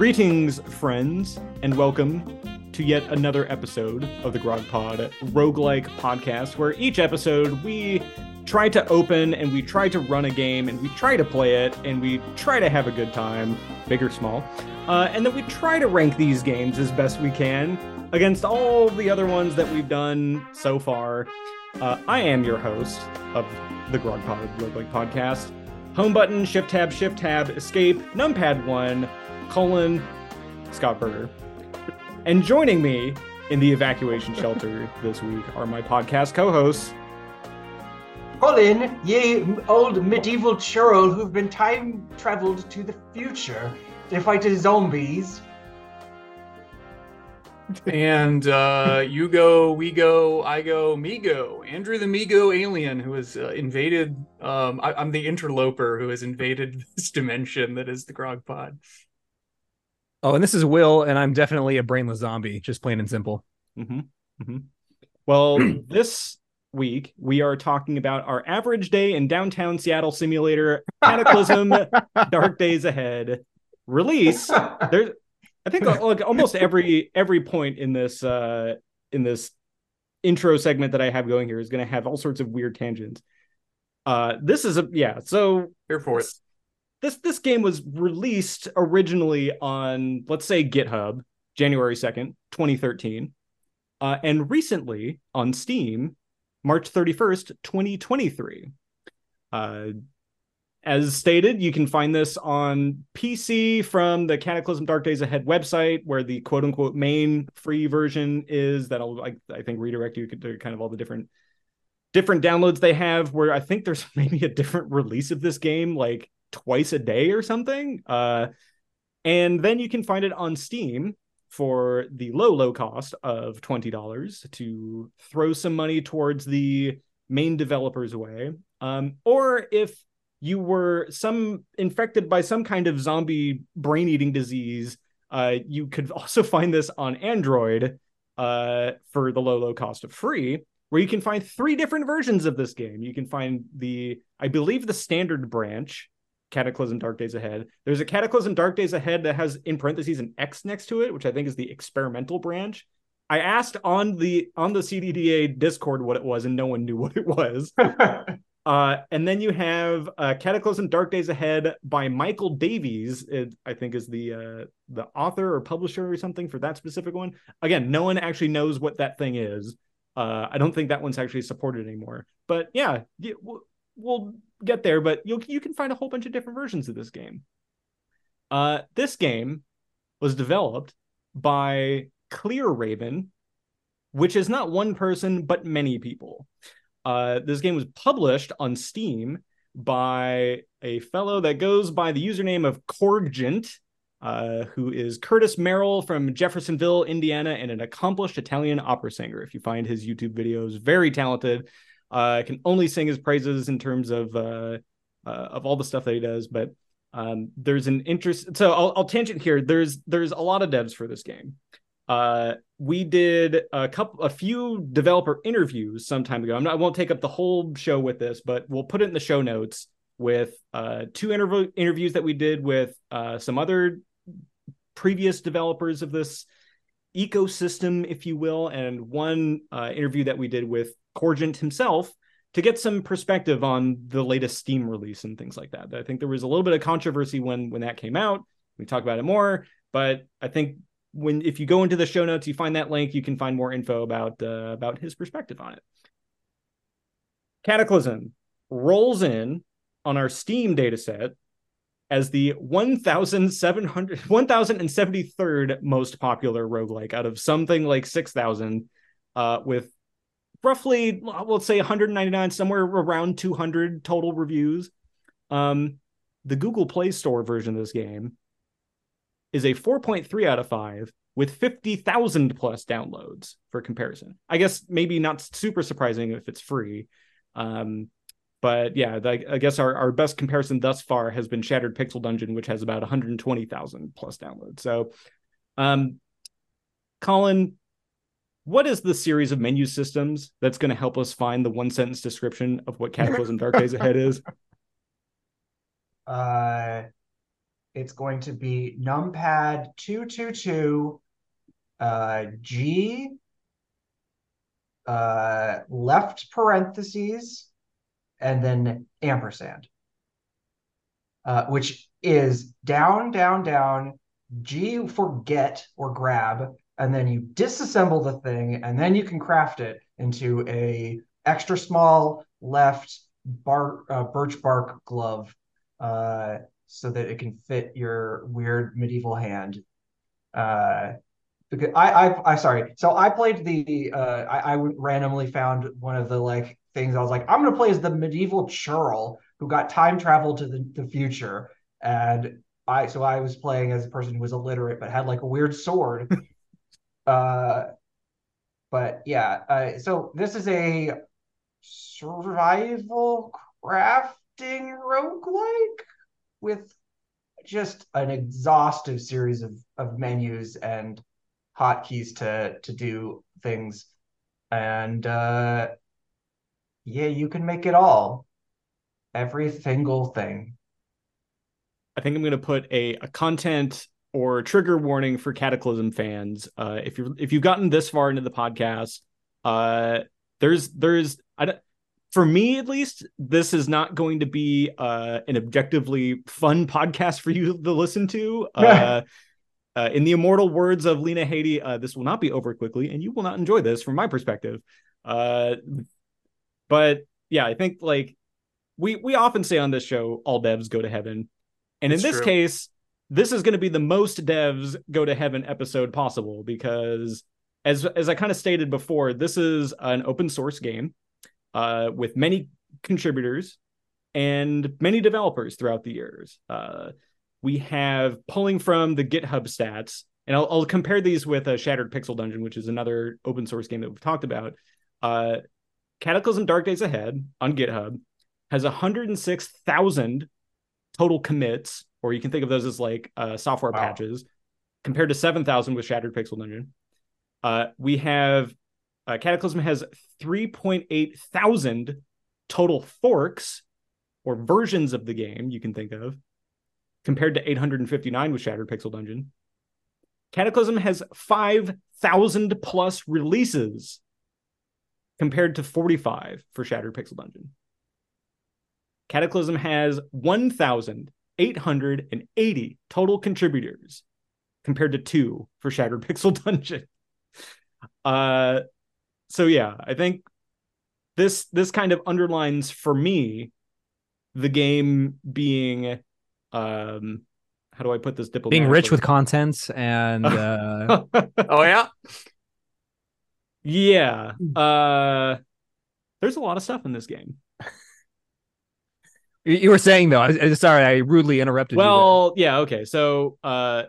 Greetings, friends, and welcome to yet another episode of the Grog Pod roguelike podcast, where each episode we try to open and we try to run a game and we try to play it and we try to have a good time, big or small. Uh, and then we try to rank these games as best we can against all the other ones that we've done so far. Uh, I am your host of the Grog Pod roguelike podcast. Home button, shift tab, shift tab, escape, numpad one, colon, Scott Berger. And joining me in the evacuation shelter this week are my podcast co-hosts. Colin, ye old medieval churl who've been time traveled to the future to fight the zombies. and uh, you go, we go, I go, me go. Andrew the Mi-go alien who has uh, invaded. Um, I, am the interloper who has invaded this dimension that is the Grog Pod. Oh, and this is Will, and I'm definitely a brainless zombie, just plain and simple. Mm-hmm. Mm-hmm. Well, this week we are talking about our average day in downtown Seattle simulator, Cataclysm: Dark Days Ahead release. There's, I think, like almost every every point in this uh in this intro segment that I have going here is going to have all sorts of weird tangents. Uh, this is a yeah. So here for it this this game was released originally on let's say GitHub January 2nd, 2013. Uh, and recently on Steam, March 31st, 2023. Uh, as stated, you can find this on PC from the Cataclysm Dark Days Ahead website, where the quote unquote main free version is. That'll, I, I think, redirect you to kind of all the different different downloads they have. Where I think there's maybe a different release of this game, like twice a day or something. Uh, and then you can find it on Steam for the low, low cost of $20 to throw some money towards the main developer's way. Um, or if you were some infected by some kind of zombie brain eating disease, uh, you could also find this on Android uh, for the low, low cost of free, where you can find three different versions of this game. You can find the, I believe, the standard branch, Cataclysm Dark Days Ahead. There's a Cataclysm Dark Days Ahead that has in parentheses an X next to it, which I think is the experimental branch. I asked on the on the CDDA Discord what it was, and no one knew what it was. uh, and then you have uh, Cataclysm Dark Days Ahead by Michael Davies. It, I think is the uh, the author or publisher or something for that specific one. Again, no one actually knows what that thing is. Uh, I don't think that one's actually supported anymore. But yeah, we'll get there, but you you can find a whole bunch of different versions of this game. Uh, this game was developed by CleverRaven, which is not one person but many people. Uh, this game was published on Steam by a fellow that goes by the username of Corgent, uh, who is Curtis Merrill from Jeffersonville, Indiana, and an accomplished Italian opera singer. If you find his YouTube videos, very talented. I uh, can only sing his praises in terms of uh, uh, of all the stuff that he does. But um, there's an interest. So I'll, I'll tangent here. There's there's a lot of devs for this game. Uh, we did a couple, a few developer interviews some time ago. Not, i won't take up the whole show with this, but we'll put it in the show notes with uh, two interv- interviews that we did with uh, some other previous developers of this ecosystem, if you will, and one interview that we did with Corgent himself to get some perspective on the latest Steam release and things like that. I think there was a little bit of controversy when when that came out. We talk about it more, but I think when if you go into the show notes, you find that link, you can find more info about uh, about his perspective on it. Cataclysm rolls in on our Steam dataset as the 1,700 1073rd most popular roguelike out of something like 6,000 uh, with roughly let's say 199 somewhere around 200 total reviews. Um the google play store version of this game is a 4.3 out of 5 with 50,000 plus downloads for comparison. I guess maybe not super surprising if it's free. Um but yeah the, i guess our, our best comparison thus far has been shattered pixel dungeon which has about 120,000 plus downloads. So um colin what is the series of menu systems that's going to help us find the one sentence description of what Cataclysm Dark Days Ahead is? Uh, it's going to be numpad 222 uh, G uh, left parentheses and then ampersand, uh, which is down, down, down, G for get or grab, and then you disassemble the thing, and then you can craft it into a extra small left uh, birch bark glove uh, so that it can fit your weird medieval hand. Uh, because I, I, I, sorry. So I played the, uh, I, I randomly found one of the like things. I was like, I'm gonna play as the medieval churl who got time travel to the, the future, and I, so I was playing as a person who was illiterate but had like a weird sword. uh, but yeah, uh, so this is a survival crafting roguelike with just an exhaustive series of, of menus and hotkeys to to do things. And uh yeah you can make it all. Every single thing. I think i'm going to put a, a content or trigger warning for cataclysm fans uh if you if you've gotten this far into the podcast uh there's there's i don't for me at least, this is not going to be uh, an objectively fun podcast for you to listen to. Uh, uh, in the immortal words of Lena Headey, uh, this will not be over quickly, and you will not enjoy this from my perspective. Uh, but yeah, I think like we we often say on this show, all devs go to heaven, and in this true. case, this is going to be the most devs go to heaven episode possible because, as as I kind of stated before, this is an open source game uh, with many contributors and many developers throughout the years. Uh, we have pulling from the GitHub stats, and I'll, I'll compare these with a Shattered Pixel Dungeon, which is another open source game that we've talked about. Uh, Cataclysm Dark Days Ahead on GitHub has 106,000 total commits, or you can think of those as like uh, software wow. patches, compared to 7,000 with Shattered Pixel Dungeon. Uh, we have uh, Cataclysm has 3.8 thousand total forks or versions of the game you can think of, compared to 859 with Shattered Pixel Dungeon. Cataclysm has 5,000 plus releases compared to 45 for Shattered Pixel Dungeon. Cataclysm has 1,880 total contributors compared to two for Shattered Pixel Dungeon. Uh, so yeah, I think this this kind of underlines for me the game being um how do I put this diplomatically? Being rich with contents and uh... oh yeah. Yeah. Uh there's a lot of stuff in this game. You were saying though, I, sorry, I rudely interrupted well, yeah, okay. So uh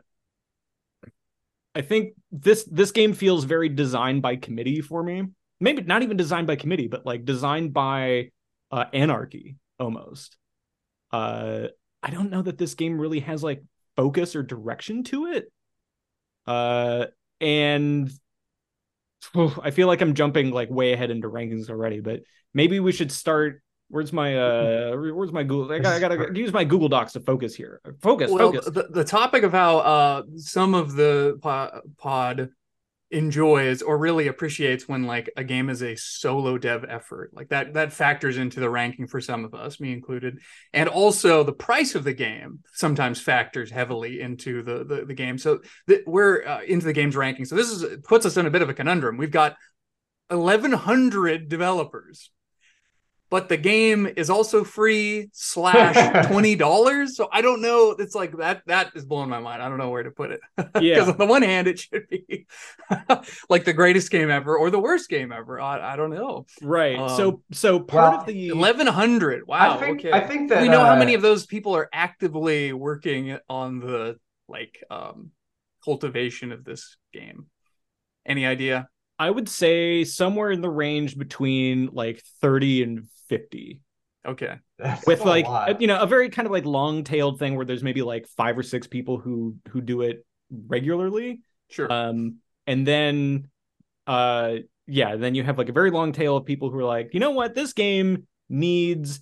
I think this this game feels very designed by committee for me. Maybe not even designed by committee, but like designed by uh anarchy almost. Uh I don't know that this game really has like focus or direction to it. Uh, and I feel like I'm jumping like way ahead into rankings already, but maybe we should start. Where's my uh? Where's my Google? I gotta, I gotta use my Google Docs to focus here. Focus, well, focus. The, the topic of how uh some of the pod enjoys or really appreciates when like a game is a solo dev effort like that that factors into the ranking for some of us me included and also the price of the game sometimes factors heavily into the the, the game so th- we're uh, into the game's ranking so this is puts us in a bit of a conundrum we've got 1100 developers but the game is also free slash twenty dollars. So I don't know. It's like that. That is blowing my mind. I don't know where to put it. Yeah. Because on the one hand, it should be like the greatest game ever or the worst game ever. I, I don't know. Right. Um, so so part well, of the eleven hundred. Wow. I think, okay. I think that we know uh, how many of those people are actively working on the like um cultivation of this game. Any idea? I would say somewhere in the range between like 30 and 50 okay That's with like a, you know a very kind of like long tailed thing where there's maybe like five or six people who who do it regularly sure um and then uh yeah then you have like a very long tail of people who are like you know what this game needs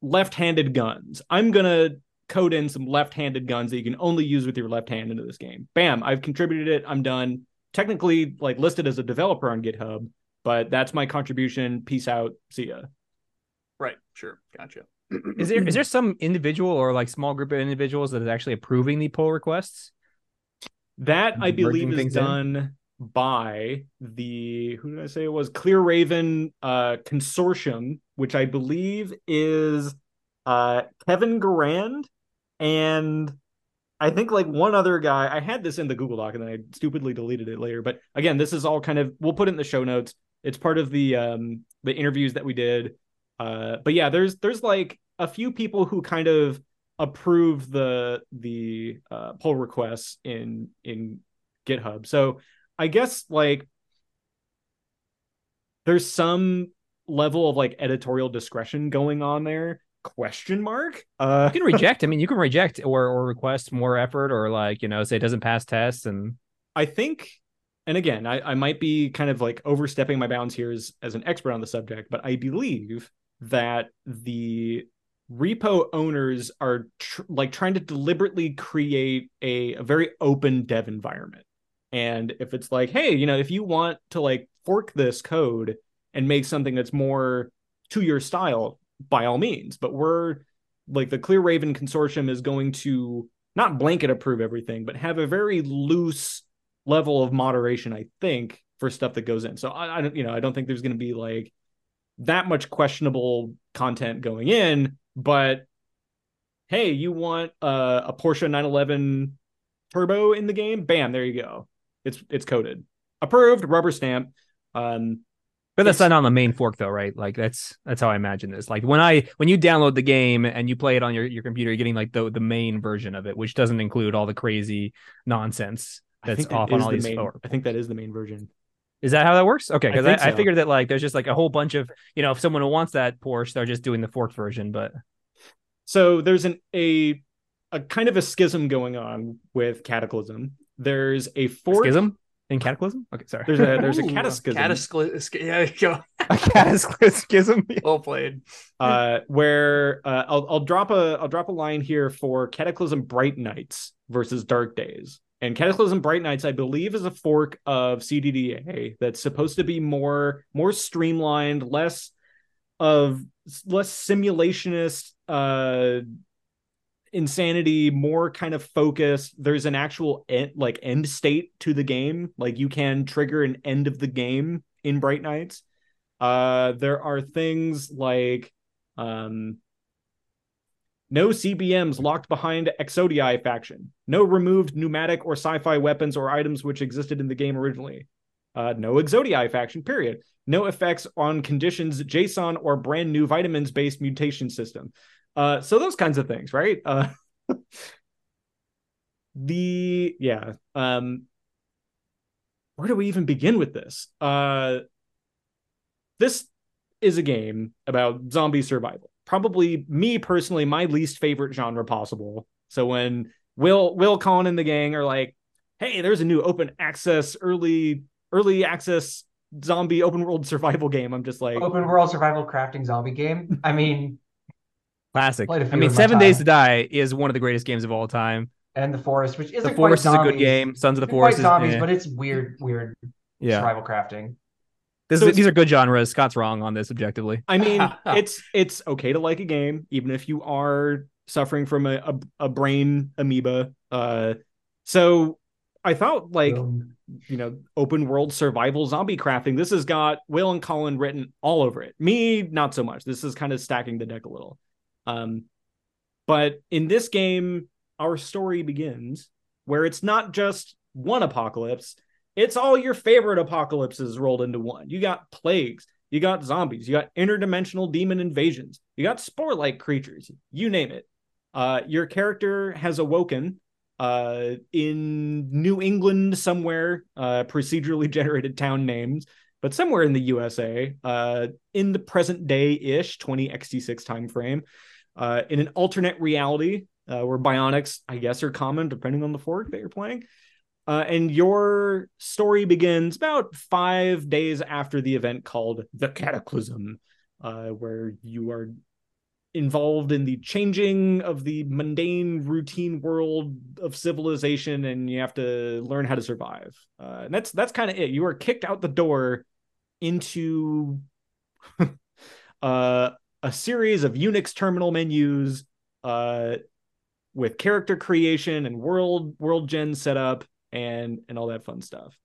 left-handed guns i'm gonna code in some left-handed guns that you can only use with your left hand into this game. Bam, I've contributed it. I'm done. Technically, like listed as a developer on GitHub, but that's my contribution. Peace out. See ya. Right. Sure. Gotcha. Is there is there some individual or like small group of individuals that is actually approving the pull requests? That I believe is things in? done by the who did I say it was CleverRaven uh consortium, which I believe is uh Kevin Granade and I think like one other guy. I had this in the Google Doc and then I stupidly deleted it later. But again, this is all kind of we'll put it in the show notes. It's part of the um the interviews that we did. Uh but yeah, there's there's like a few people who kind of approve the the uh pull requests in in GitHub. So I guess like there's some level of like editorial discretion going on there. Question mark? Uh You can reject. I mean, you can reject or or request more effort or like you know say it doesn't pass tests and I think, and again, I, I might be kind of like overstepping my bounds here as, as an expert on the subject, but I believe that the repo owners are tr- like trying to deliberately create a, a very open dev environment. And if it's like, hey, you know, if you want to like fork this code and make something that's more to your style, by all means. But we're like the CleverRaven consortium is going to not blanket approve everything, but have a very loose level of moderation, I think, for stuff that goes in. So I, I don't, you know, I don't think there's going to be like that much questionable content going in. But hey, you want uh, a Porsche 911 turbo in the game? Bam, there you go. It's it's coded, approved, rubber stamp. Um, But that's not on the main fork though, right? Like that's that's how I imagine this. Like when I when you download the game and you play it on your, your computer, you're getting like the the main version of it, which doesn't include all the crazy nonsense that's that off on all the these. main. I think that is the main version. Is that how that works? Okay, because I, I, so. figured that like there's just like a whole bunch of you know if someone wants that Porsche, they're just doing the forked version. But So there's an a a kind of a schism going on with Cataclysm. There's a fork. schism in Cataclysm. Okay, sorry. There's a there's a Ooh, cataclysm Cataclysm. Yeah, there you go. a cataclysm. schism. Well played. uh, where uh, I'll I'll drop a I'll drop a line here for Cataclysm Bright Nights versus Dark Days. And Cataclysm Bright Nights, I believe, is a fork of CDDA that's supposed to be more more streamlined, less of less simulationist uh insanity more kind of focused. There's an actual end, like end state to the game. Like you can trigger an end of the game in bright nights. Uh there are things like um no CBMs locked behind Exodii faction. No removed pneumatic or sci-fi weapons or items which existed in the game originally. Uh, no Exodii faction, period. No effects on conditions, JSON, or brand new vitamins-based mutation system. Uh, so those kinds of things, right? Uh, the yeah. Um, where do we even begin with this? Uh, this is a game about zombie survival. Probably me personally, my least favorite genre possible. So when Will, Will, Colin, and the gang are like, "Hey, there's a new open access, early, early access zombie open world survival game," I'm just like, Open world survival crafting zombie game. I mean, Classic. Played a I few mean, Seven Days to Die is one of the greatest games of all time. and the forest, which isn't The quite Forest is a good game. Sons of the Isn't quite Forest is zombies, eh. but it's weird, weird yeah. survival crafting. This So is, these are good genres. Scott's wrong on this objectively. I mean, it's it's okay to like a game, even if you are suffering from a a, a brain amoeba. Uh, so I thought like Um, you know open world survival zombie crafting. This has got Will and Colin written all over it. Me, not so much. This is kind of stacking the deck a little. Um, but in this game, our story begins where it's not just one apocalypse. It's all your favorite apocalypses rolled into one. You got plagues, you got zombies, you got interdimensional demon invasions, you got spore like creatures, you name it. Uh, your character has awoken uh, in New England, somewhere, uh, procedurally generated town names, but somewhere in the USA, uh, in the present day ish 20 XT6 time frame, uh, in an alternate reality uh, where bionics, I guess, are common depending on the fork that you're playing. Uh, and your story begins about five days after the event called the Cataclysm, uh, where you are involved in the changing of the mundane routine world of civilization and you have to learn how to survive. Uh, and that's that's kind of it. You are kicked out the door into uh, a series of unix terminal menus uh, with character creation and world world gen setup and and all that fun stuff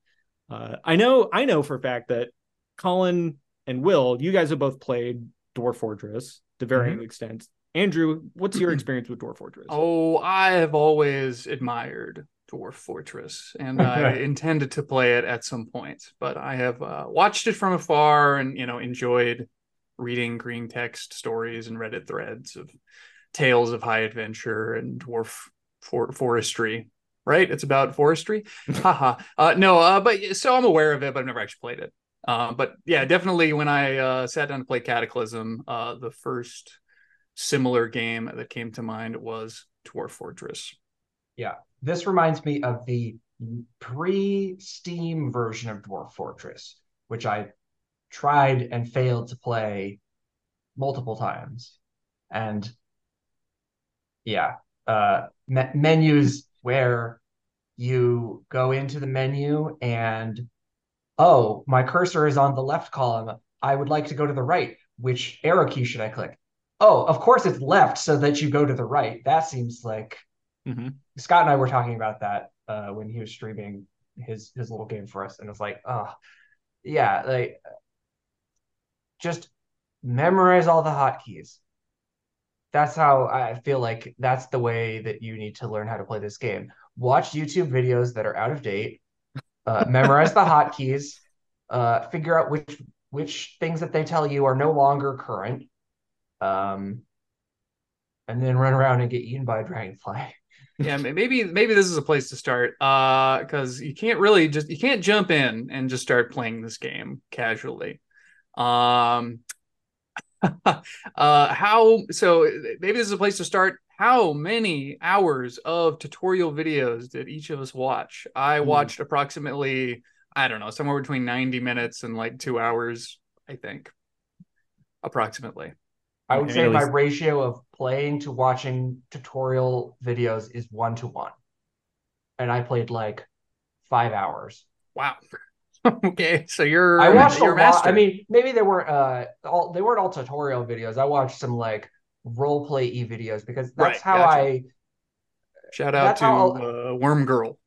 uh, i know i know for a fact that colin and will you guys have both played dwarf fortress to varying mm-hmm. extents. Andrew, what's your experience with Dwarf Fortress? Oh, I have always admired Dwarf Fortress, and I intended to play it at some point. But I have uh, watched it from afar, and you know, enjoyed reading green text stories and Reddit threads of tales of high adventure and dwarf for- forestry. Right? It's about forestry. Haha. uh, no, uh, but so I'm aware of it, but I've never actually played it. Uh, but yeah, definitely when I uh, sat down to play Cataclysm, uh, the first similar game that came to mind was Dwarf Fortress. Yeah, this reminds me of the pre-Steam version of Dwarf Fortress, which I tried and failed to play multiple times, and yeah, uh, me- menus where you go into the menu and oh, my cursor is on the left column. I would like to go to the right. Which arrow key should I click? Oh, of course it's left so that you go to the right. That seems like mm-hmm. Scott and I were talking about that uh, when he was streaming his his little game for us, and it's like, oh, yeah, like just memorize all the hotkeys. That's how I feel like that's the way that you need to learn how to play this game. Watch YouTube videos that are out of date uh, memorize the hotkeys, uh, figure out which which things that they tell you are no longer current, um, and then run around and get eaten by a dragonfly. yeah, maybe maybe this is a place to start because uh, you can't really just you can't jump in and just start playing this game casually. Um, uh, how so? Maybe this is a place to start how many hours of tutorial videos did each of us watch? I hmm. watched approximately, I don't know, somewhere between 90 minutes and like two hours, I think, approximately. I would say my ratio of playing to watching tutorial videos is one to one. And I played like five hours. Wow. okay, so you're I watched you're a lot. I mean, maybe they weren't uh all they weren't all tutorial videos. I watched some like role play e videos because that's right, how gotcha. I shout out to uh, Worm Girl.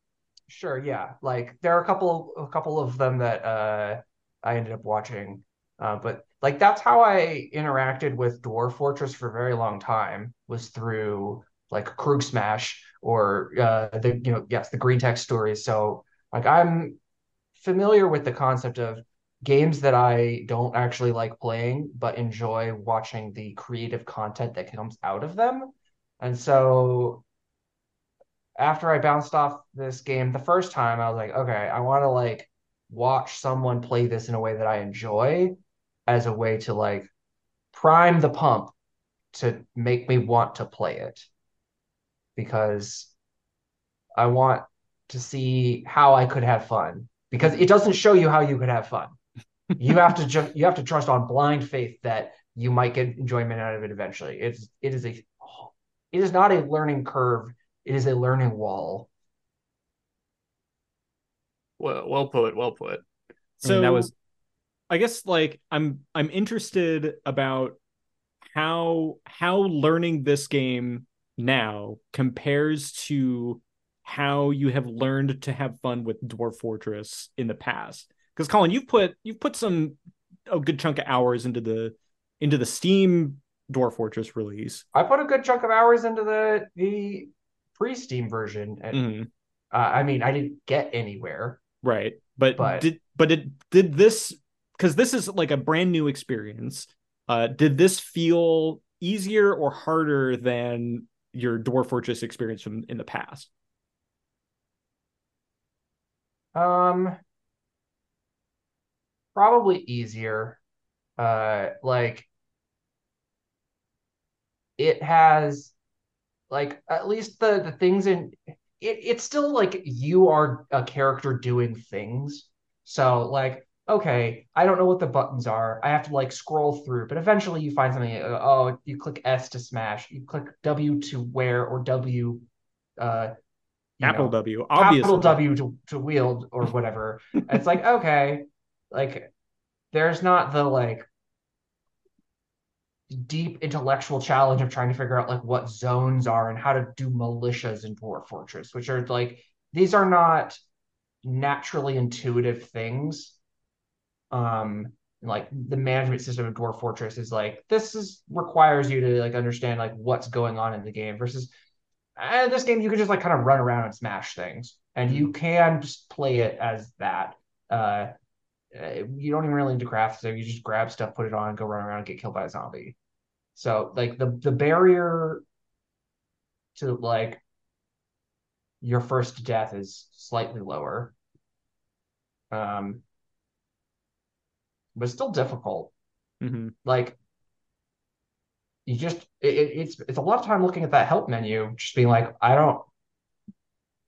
Sure, yeah. Like there are a couple a couple of them that uh I ended up watching. Uh, but like that's how I interacted with Dwarf Fortress for a very long time was through like Krug-Smash or uh the you know yes the green text stories. So like I'm familiar with the concept of games that I don't actually like playing, but enjoy watching the creative content that comes out of them. And so after I bounced off this game the first time, I was like, okay, I want to like watch someone play this in a way that I enjoy as a way to like prime the pump to make me want to play it. Because I want to see how I could have fun. Because it doesn't show you how you could have fun you have to just you have to trust on blind faith that you might get enjoyment out of it eventually. It's it is a it is not a learning curve. It is a learning wall. Well, well put. Well put. So I mean, that was, I guess, like I'm I'm interested about how how learning this game now compares to how you have learned to have fun with Dwarf Fortress in the past because Colin, you've put you've put some a good chunk of hours into the into the Steam Dwarf Fortress release. I put a good chunk of hours into the the pre-Steam version, and mm-hmm. uh, I mean, I didn't get anywhere. Right, but, but did but it did this because this is like a brand new experience. Uh, did this feel easier or harder than your Dwarf Fortress experience from in the past? Um, probably easier. Uh, like it has like at least the the things in it, it's still like you are a character doing things. So like okay, I don't know what the buttons are. I have to like scroll through, but eventually you find something. uh, Oh, you click S to smash, you click W to wear, or W, uh, Capital know, W, obviously. capital W to, to wield or whatever. it's like, okay, like there's not the like deep intellectual challenge of trying to figure out like what zones are and how to do militias in Dwarf Fortress, which are like these are not naturally intuitive things. Um like the management system of Dwarf Fortress is like this is requires you to like understand like what's going on in the game versus uh, this game you can just like kind of run around and smash things. And you can just play it as that. Uh uh, you don't even really need to craft so you just grab stuff put it on go run around and get killed by a zombie. So like the the barrier to like your first death is slightly lower um but still difficult. Hmm like you just it, it's it's a lot of time looking at that help menu just being like i don't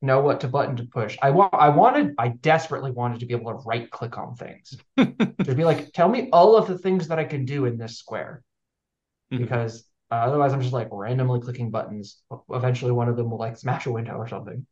know what to button to push i want i wanted i desperately wanted to be able to right click on things to be like tell me all of the things that i can do in this square Mhm. because uh, otherwise i'm just like randomly clicking buttons eventually one of them will like smash a window or something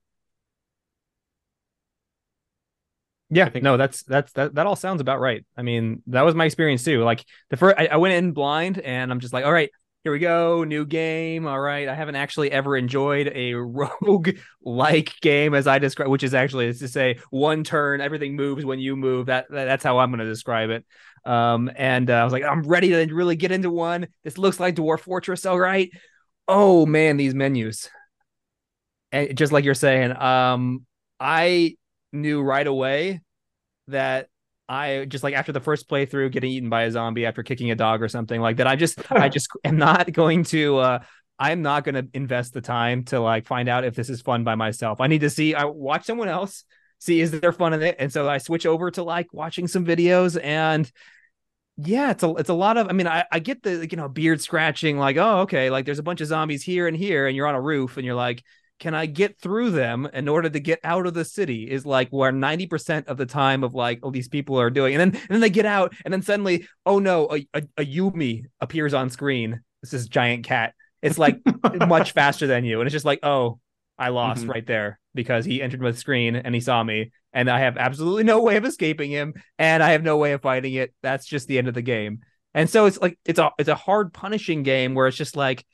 Yeah, no, that's that's that that all sounds about right. I mean, that was my experience too. Like the first, I, I went in blind, and I'm just like, all right, here we go, new game. All right, I haven't actually ever enjoyed a rogue like game as I describe, which is actually it's to say one turn, everything moves when you move. That, that that's how I'm going to describe it. Um, and uh, I was like, I'm ready to really get into one. This looks like Dwarf Fortress, all right. Oh man, these menus, and just like you're saying, um, I knew right away that I just like after the first playthrough getting eaten by a zombie after kicking a dog or something like that. I just I just am not going to uh I'm not going to invest the time to like find out if this is fun by myself. I need to see I watch someone else see is there fun in it and so I switch over to like watching some videos and yeah, it's a it's a lot of I mean I I get the you know beard scratching like oh okay like there's a bunch of zombies here and here and you're on a roof and you're like can I get through them in order to get out of the city is like where 90% of the time of like, oh, these people are doing. And then and then they get out, and then suddenly, oh no, a, a, a Yumi appears on screen. This is giant cat. It's like much faster than you. And it's just like, oh, I lost Mhm. right there because he entered my screen and he saw me, and I have absolutely no way of escaping him, and I have no way of fighting it. That's just the end of the game. And so it's like it's a it's a hard punishing game where it's just like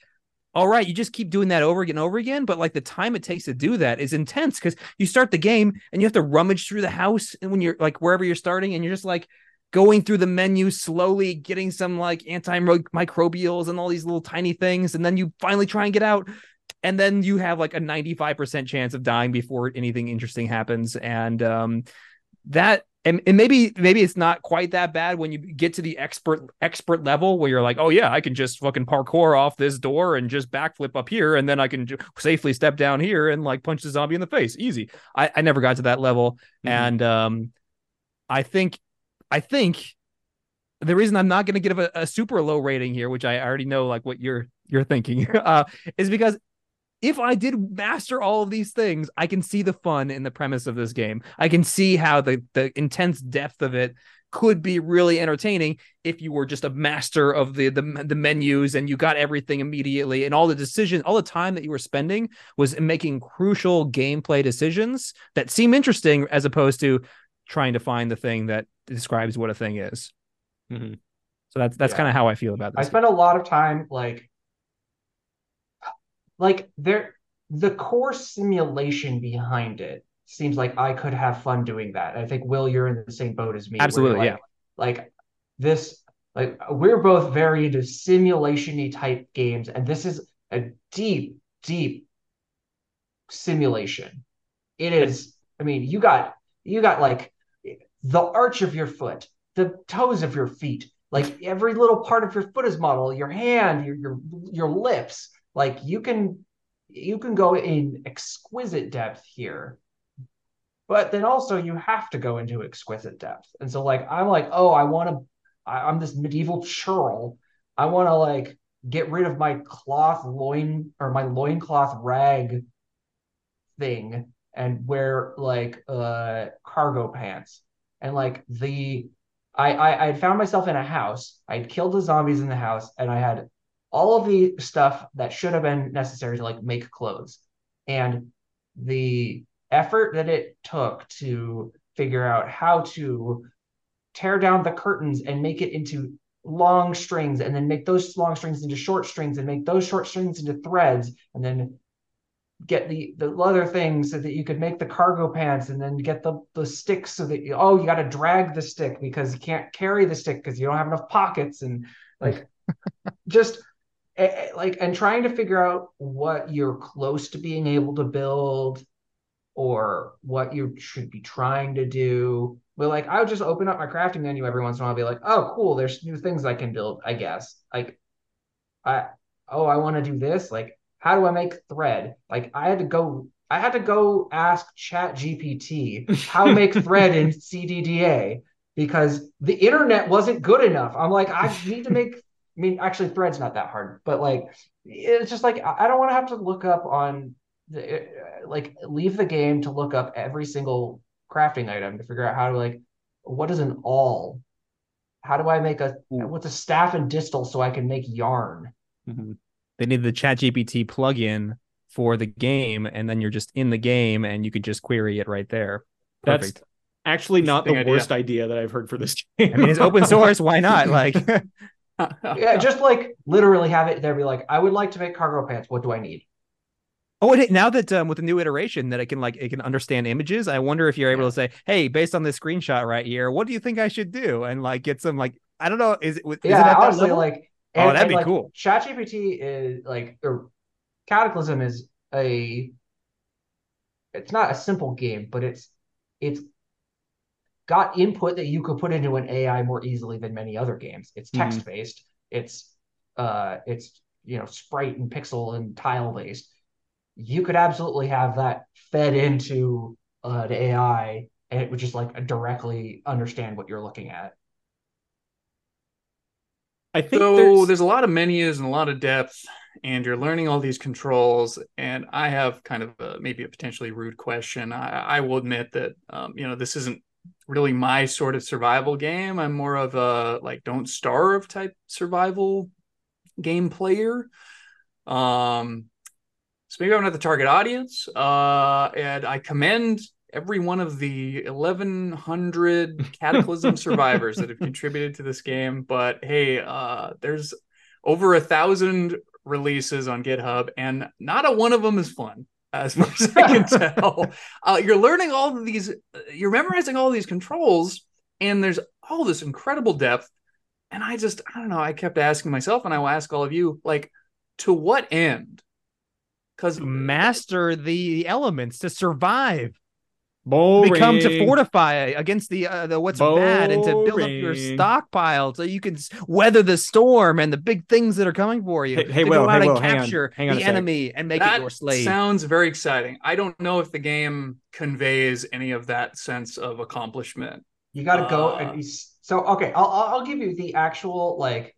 all right, you just keep doing that over again and over again. But like the time it takes to do that is intense because you start the game and you have to rummage through the house and when you're like wherever you're starting and you're just like going through the menu slowly, getting some like antimicrobials and all these little tiny things. And then you finally try and get out. And then you have like a 95% chance of dying before anything interesting happens. And um that and, and maybe maybe it's not quite that bad when you get to the expert expert level where you're like, oh yeah, I can just fucking parkour off this door and just backflip up here, and then I can safely step down here and like punch the zombie in the face, easy. I, I never got to that level, Mhm. and um, I think I think the reason I'm not going to give a, a super low rating here, which I already know like what you're you're thinking, uh, is because if I did master all of these things, I can see the fun in the premise of this game. I can see how the the intense depth of it could be really entertaining if you were just a master of the the, the menus and you got everything immediately and all the decisions all the time that you were spending was making crucial gameplay decisions that seem interesting as opposed to trying to find the thing that describes what a thing is. Mhm. So that's that's Yeah. kind of how I feel about this I spent a lot of time like like there the core simulation behind it seems like I could have fun doing that. I think Will, you're in the same boat as me. Absolutely, like, yeah. Like this, like we're both very into simulation-y type games, and this is a deep, deep simulation. It is, I mean, you got you got like the arch of your foot, the toes of your feet, like every little part of your foot is modeled, your hand, your your your lips. Like you can you can go in exquisite depth here. But then also you have to go into exquisite depth. And so like I'm like, oh, I want to I'm this medieval churl. I want to like get rid of my cloth loin or my loincloth rag thing and wear like uh cargo pants and like the I, I I had found myself in a house. I'd killed the zombies in the house, and I had all of the stuff that should have been necessary to like make clothes. And the effort that it took to figure out how to tear down the curtains and make it into long strings and then make those long strings into short strings and make those short strings into threads and then get the the leather things so that you could make the cargo pants and then get the the sticks so that you, oh you got to drag the stick because you can't carry the stick because you don't have enough pockets and like just like and trying to figure out what you're close to being able to build or what you should be trying to do but like I would just open up my crafting menu every once in a while and be like oh cool there's new things I can build I guess like I oh I want to do this like how do I make thread? Like I had to go, I had to go ask Chat GPT how to make thread in CDDA because the internet wasn't good enough. I'm like, I need to make. I mean, actually, thread's not that hard, but like, it's just like I don't want to have to look up on the like leave the game to look up every single crafting item to figure out how to like what is an awl how do i make a Ooh. what's a staff and distal so i can make yarn mm-hmm they need the chat gpt plugin for the game and then you're just in the game and you could just query it right there Perfect. that's actually not the idea. worst idea that i've heard for this game i mean it's open source why not like yeah just like literally have it there be like i would like to make cargo pants what do i need Oh, and now that um, with the new iteration that it can like it can understand images, I wonder if you're able yeah. to say, "Hey, based on this screenshot right here, what do you think I should do?" And like get some like I don't know, is it? Is yeah, it honestly, like Oh, and, oh, that'd and be like, cool. ChatGPT is like, or Cataclysm is a. It's not a simple game, but it's it's got input that you could put into an AI more easily than many other games. It's text based. Mm-hmm. It's uh, it's you know sprite and pixel and tile based. You could absolutely have that fed into uh, the AI, and it would just like directly understand what you're looking at. I think so. There's... there's... a lot of menus and a lot of depth, and you're learning all these controls. And I have kind of a, maybe a potentially rude question. I, I will admit that um, you know this isn't really my sort of survival game. I'm more of a like don't starve type survival game player. Um, so maybe I'm not the target audience. Uh, and I commend every one of the 1100 cataclysm survivors that have contributed to this game but hey uh, there's over a thousand releases on github and not a one of them is fun as far as i can tell. Uh, you're learning all of these you're memorizing all these controls and there's all this incredible depth. And i just i don't know i kept asking myself and i will ask all of you like to what end? Because master the elements to survive Boring. become to fortify against the uh, the what's Boring. bad and to build up your stockpile so you can weather the storm and the big things that are coming for you. Hey, hey Will, go out hey, and Will, capture hang on, hang on the enemy and make that it your slave. Sounds very exciting. I don't know if the game conveys any of that sense of accomplishment. You got to uh, go and so okay. I'll I'll give you the actual like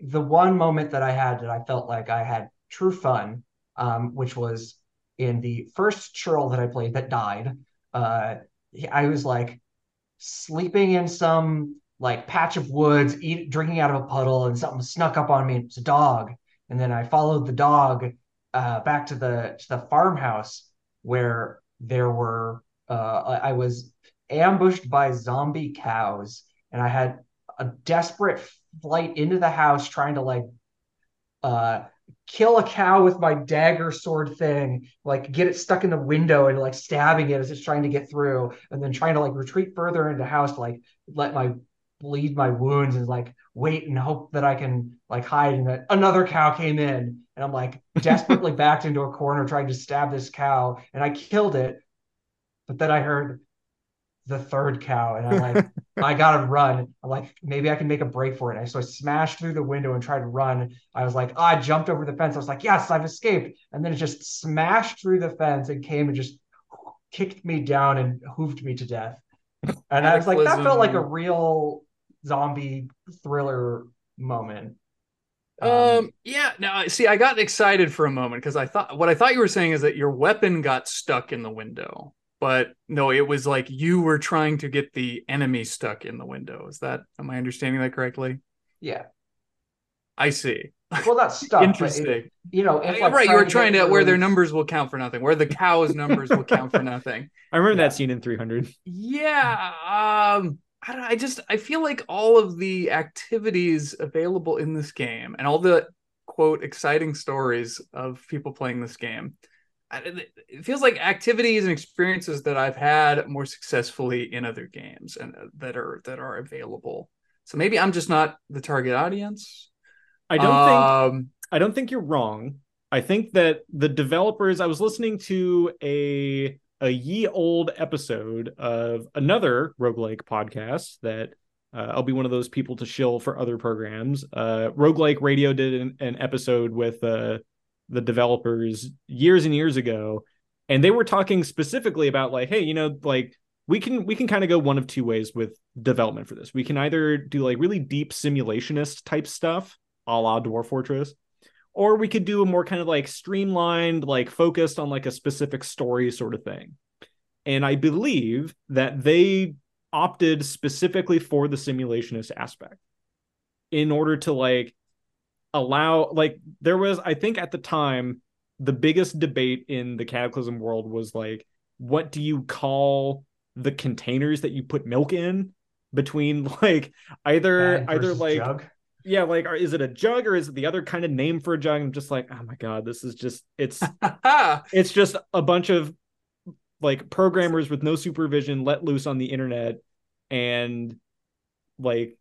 the one moment that I had that I felt like I had true fun, um, which was in the first churl that I played that died, uh, I was like sleeping in some like patch of woods, eat, drinking out of a puddle, and something snuck up on me. It's a dog, and then I followed the dog uh, back to the to the farmhouse where there were. Uh, I was ambushed by zombie cows, and I had a desperate flight into the house trying to like uh kill a cow with my dagger sword thing, like get it stuck in the window and like stabbing it as it's trying to get through, and then trying to like retreat further into the house, to, like let my bleed my wounds and like wait and hope that I can like hide. And that another cow came in, and I'm like desperately backed into a corner trying to stab this cow, and I killed it. But then I heard the third cow and I'm like, I gotta run. I'm like, maybe I can make a break for it. And so I smashed through the window and tried to run. I was like, oh, I jumped over the fence. I was like, yes, I've escaped. And then it just smashed through the fence and came and just kicked me down and hoofed me to death. And I was like, that felt like a real zombie thriller moment. Um, um yeah, now see, I got excited for a moment because I thought what I thought you were saying is that your weapon got stuck in the window but no, it was like you were trying to get the enemy stuck in the window. Is that am I understanding that correctly? Yeah. I see. Well, that's stuff. Interesting. It, you know, if like right, you were get trying to where their numbers will count for nothing, where the cows' numbers will count for nothing. I remember Yeah. that scene in 300. Yeah, um, I don't. I just I feel like all of the activities available in this game and all the quote exciting stories of people playing this game. It feels like activities and experiences that I've had more successfully in other games and uh, that are that are available. So maybe I'm just not the target audience. I don't think Um, I don't think you're wrong. I think that the developers. I was listening to a a ye old episode of another roguelike podcast that uh, I'll be one of those people to shill for other programs. Uh, roguelike Radio did an, an episode with uh, the developers years and years ago, and they were talking specifically about like, hey, you know, like we can we can kind of go one of two ways with development for this. We can either do like really deep simulationist type stuff, a la Dwarf Fortress, or we could do a more kind of like streamlined, like focused on like a specific story sort of thing. And I believe that they opted specifically for the simulationist aspect in order to like allow like there was I think at the time the biggest debate in the cataclysm world was like what do you call the containers that you put milk in between like either either like jug. yeah like are, is it a jug or is it the other kind of name for a jug i'm just like oh my god this is just it's it's just a bunch of like programmers with no supervision let loose on the internet and like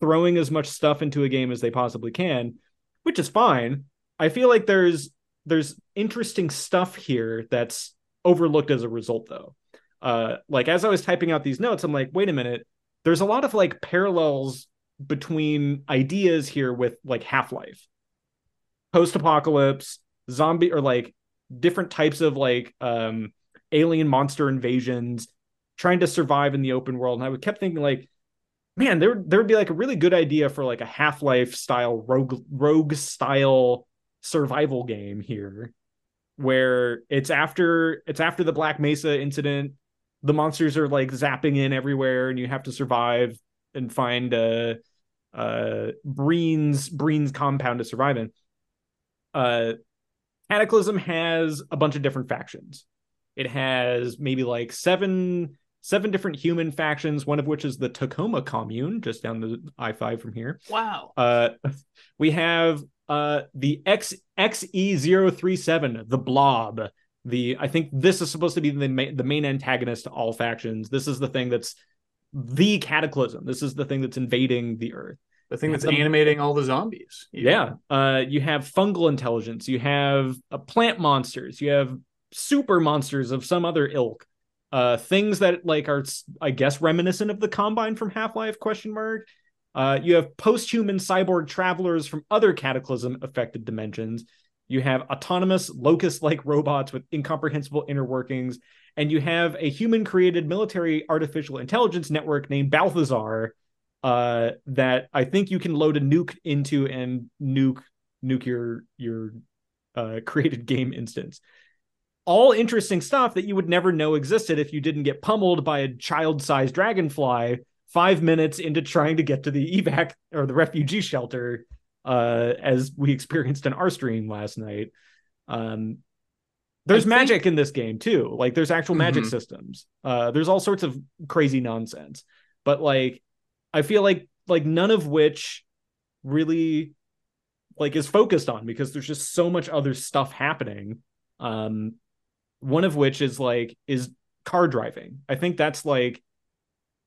throwing as much stuff into a game as they possibly can which is fine. I feel like there's there's interesting stuff here that's overlooked as a result though. Uh like as i was typing out these notes i'm like wait a minute. There's a lot of like parallels between ideas here with like half-life. Post-apocalypse zombie or like different types of like um alien monster invasions trying to survive in the open world. And i kept thinking like man there there would be like a really good idea for like a half-life style rogue rogue style survival game here where it's after it's after the black mesa incident. The monsters are like zapping in everywhere and you have to survive and find uh uh breen's breen's compound to survive in. Uh cataclysm has a bunch of different factions. It has maybe like seven seven different human factions one of which is the tacoma commune just down the i5 from here. Wow. uh we have uh the x xe037 the blob. The i think this is supposed to be the main, the main antagonist to all factions. This is the thing that's the cataclysm. This is the thing that's invading the earth. The thing that's The- animating all the zombies. yeah uh you have fungal intelligence. You have uh, plant monsters. You have super monsters of some other ilk uh things that like are i guess reminiscent of the combine from half-life question mark. Uh you have post-human cyborg travelers from other cataclysm affected dimensions. You have autonomous locust like robots with incomprehensible inner workings. And you have a human created military artificial intelligence network named balthazar uh, that I think you can load a nuke into and nuke nuke your your uh, created game instance. All interesting stuff that you would never know existed if you didn't get pummeled by a child-sized dragonfly five minutes into trying to get to the evac or the refugee shelter, uh, as we experienced in our stream last night. Um, there's I think- magic in this game too. Like there's actual magic Mhm. systems. Uh, there's all sorts of crazy nonsense. But like I feel like like none of which really like is focused on because there's just so much other stuff happening. Um one of which is like is car driving. I think that's like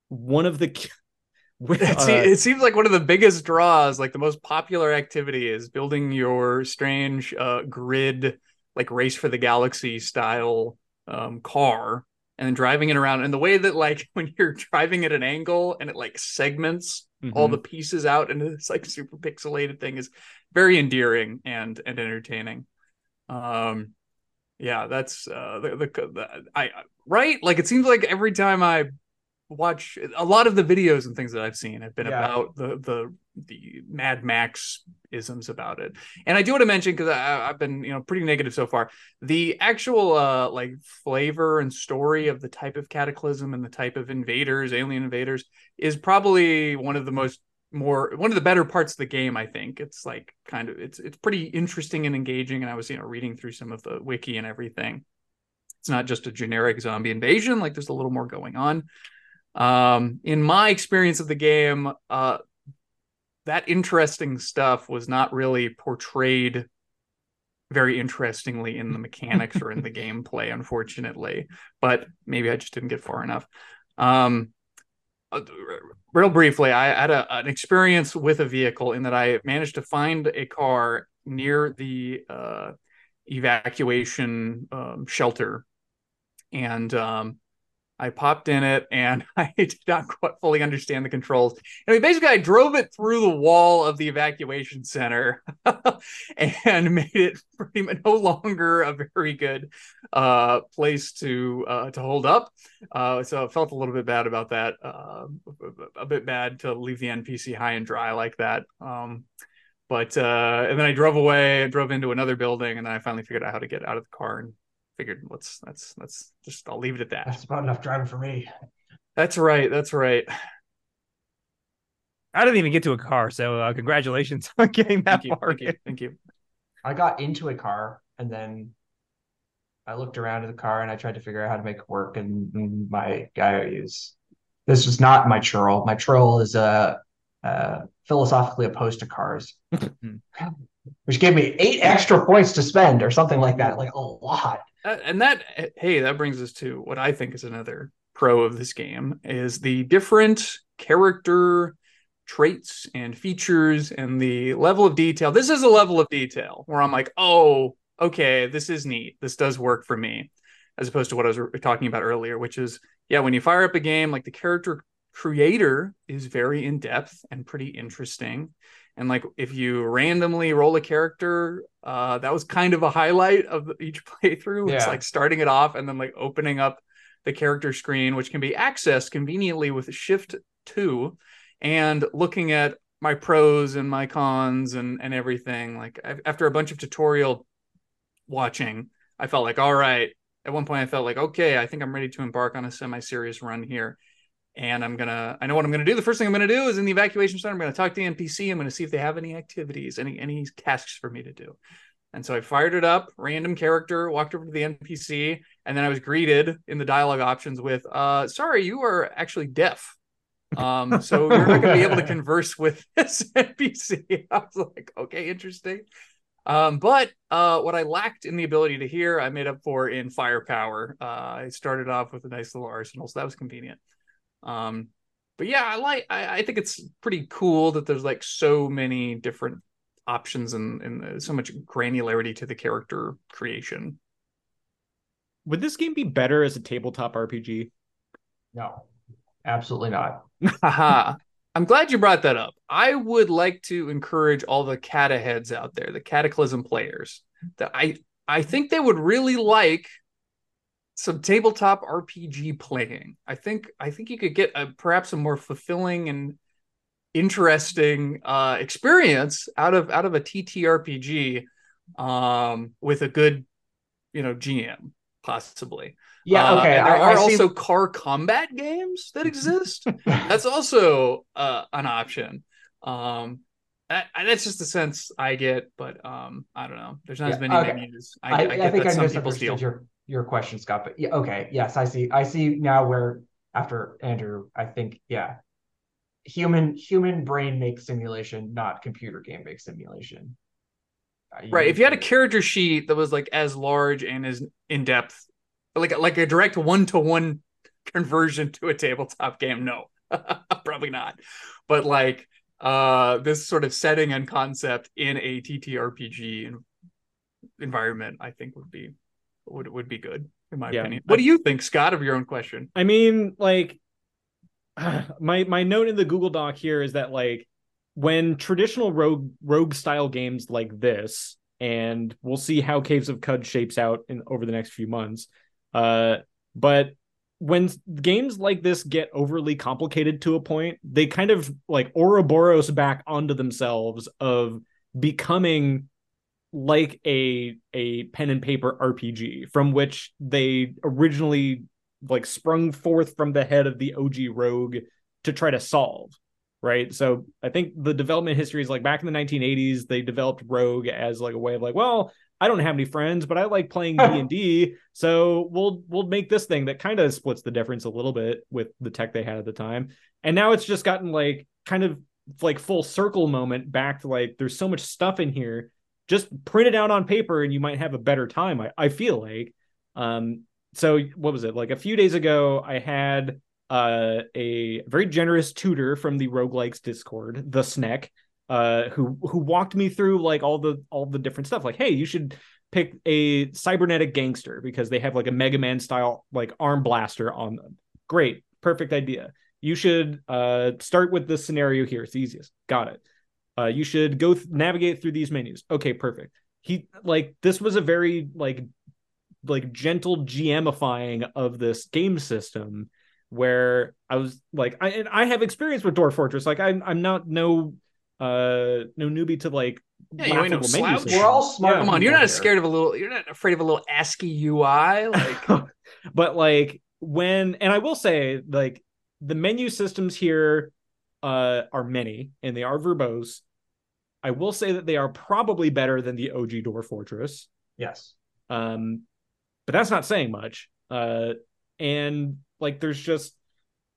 one of the uh, it seems like one of the biggest draws, like the most popular activity, is building your strange uh, grid, like race for the galaxy style um, car, and then driving it around. And the way that, like, when you're driving at an angle and it like segments all mhm. the pieces out into this like super pixelated thing is very endearing and and entertaining. Um, yeah, that's uh, the, the the I right. Like, it seems like every time I watch a lot of the videos and things that I've seen have been Yeah. about the the the Mad Max isms about it. And I do want to mention because I've been you know pretty negative so far. The actual uh like flavor and story of the type of cataclysm and the type of invaders, alien invaders, is probably one of the most more one of the better parts of the game i think it's like kind of it's it's pretty interesting and engaging and i was you know reading through some of the wiki and everything it's not just a generic zombie invasion like there's a little more going on um in my experience of the game uh that interesting stuff was not really portrayed very interestingly in the mechanics or in the gameplay, unfortunately. But maybe I just didn't get far enough. Um, real briefly, I had a, an experience with a vehicle in that I managed to find a car near the uh, evacuation um, shelter, and um, I popped in it and I did not quite fully understand the controls. I mean, basically, I drove it through the wall of the evacuation center and made it pretty much no longer a very good uh, place to uh, to hold up. Uh, so I felt a little bit bad about that. Uh, a bit bad to leave the NPC high and dry like that. Um, but uh, and then I drove away. I drove into another building, and then I finally figured out how to get out of the car and figured let's let's let's just I'll leave it at that. That's about enough driving for me. That's right. That's right. I didn't even get to a car, so uh, congratulations on getting that Thank you. far. Thank you. Thank you. I got into a car and then I looked around at the car and I tried to figure out how to make it work. And my guy I use this is not my churl. My churl is uh, uh, philosophically opposed to cars, which gave me eight extra points to spend or something like that, like a lot. Uh, and that hey, that brings us to what I think is another pro of this game is the different character traits and features and the level of detail. This is a level of detail where I'm like, oh, okay, this is neat. This does work for me, as opposed to what I was talking about earlier, which is yeah, when you fire up a game, like the character creator is very in depth and pretty interesting. And like if you randomly roll a character, uh, that was kind of a highlight of each playthrough. It's like starting it off and then like opening up the character screen, which can be accessed conveniently with Shift Two, and looking at my pros and my cons and and everything. Like I, after a bunch of tutorial watching, I felt like all right. At one point, I felt like okay, I think I'm ready to embark on a semi-serious run here and I'm gonna I know what I'm gonna do. The first thing I'm gonna do is in the evacuation center, I'm gonna talk to the NPC. I'm gonna see if they have any activities, any any tasks for me to do. And so I fired it up, random character, walked over to the NPC, and then I was greeted in the dialogue options with, uh, sorry, you are actually deaf. Um, so you're not gonna be able to converse with this NPC. I was like, okay, interesting. Um, but uh, what I lacked in the ability to hear, I made up for in firepower. Uh, I started off with a nice little arsenal, so that was convenient. Um, but yeah, I like. I, I think it's pretty cool that there's like so many different options and and so much granularity to the character creation. Would this game be better as a tabletop RPG? No, absolutely not. Haha. I'm glad you brought that up. I would like to encourage all the cata heads out there, the Cataclysm players, that I I think they would really like some tabletop RPG playing. I think I think you could get a perhaps a more fulfilling and interesting uh experience out of out of a TTRPG um with a good you know GM possibly. Yeah, Uh, okay. and there I, are I see- also car combat games that exist. that's also uh, an option. Um, that, that's just the sense I get, but um, I don't know. There's not as many okay. menus. I, I, I, I, get think that I some people steal. your your question, Scott. But yeah, okay, yes, I see. I see now where after Andrew, I think yeah, human human brain makes simulation, not computer game makes simulation. Uh, Right. If you had a character sheet that was like as large and as in depth, like like a direct one to one conversion to a tabletop game, no, probably not. But like uh this sort of setting and concept in a TTRPG environment, I think would be would would be good in my Yeah. opinion. What do you think, Scott, of your own question? I mean, like my my note in the Google Doc here is that like when traditional rogue rogue style games like this, and we'll see how Caves of Qud shapes out in over the next few months. Uh, but when games like this get overly complicated to a point, they kind of like Ouroboros back onto themselves of becoming like a a pen and paper RPG from which they originally like sprung forth from the head of the OG Rogue to try to solve. Right. So I think the development history is like back in the 1980s, they developed Rogue as like a way of like, well, I don't have any friends, but I like playing D and D, so we'll we'll make this thing that kind of splits the difference a little bit with the tech they had at the time. And now it's just gotten like kind of like full circle moment back to like there's so much stuff in here. Just print it out on paper and you might have a better time. I, I feel like. Um, so what was it? Like a few days ago, I had uh, a very generous tutor from the roguelikes Discord, the Sneck, uh, who who walked me through like all the all the different stuff. Like, hey, you should pick a cybernetic gangster because they have like a Mega Man style like arm blaster on them. Great, perfect idea. You should uh, start with this scenario here. It's easiest. Got it. Uh, you should go th- navigate through these menus. Okay, perfect. He like this was a very like like gentle GMifying of this game system where I was like I and I have experience with Dwarf Fortress. Like I'm I'm not no uh no newbie to like Yeah, you ain't no slouch. We're all smart. Yeah. Come on, you're not here. scared of a little. You're not afraid of a little ASCII UI. Like, but like when and I will say like the menu systems here uh are many and they are verbose. I will say that they are probably better than the OG Dwarf Fortress. Yes. Um but that's not saying much. Uh and like there's just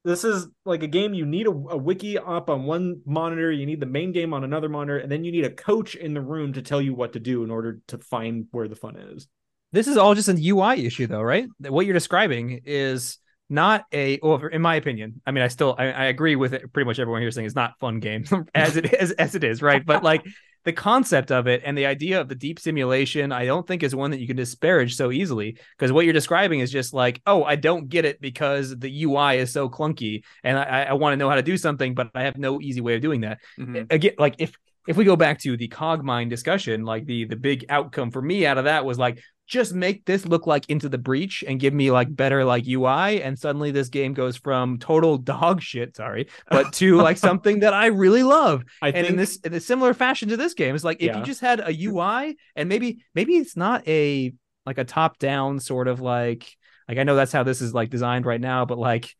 this is like a game you need a, a wiki up on one monitor you need the main game on another monitor and then you need a coach in the room to tell you what to do in order to find where the fun is This is all just an UI issue, though, right? What you're describing is not a, well, in my opinion. I mean, I still I, I agree with it. Pretty much everyone here saying it's not fun game as it is as it is, right? But like the concept of it and the idea of the deep simulation, I don't think is one that you can disparage so easily. Because what you're describing is just like, oh, I don't get it because the UI is so clunky, and I, I want to know how to do something, but I have no easy way of doing that mhm. again like if if we go back to the cog cogmind discussion like the the big outcome for me out of that was like just make this look like into the breach and give me like better like ui and suddenly this game goes from total dog shit sorry but to like something that i really love i and think in this in a similar fashion to this game it's like if Yeah. you just had a ui and maybe maybe it's not a like a top down sort of like like i know that's how this is like designed right now but like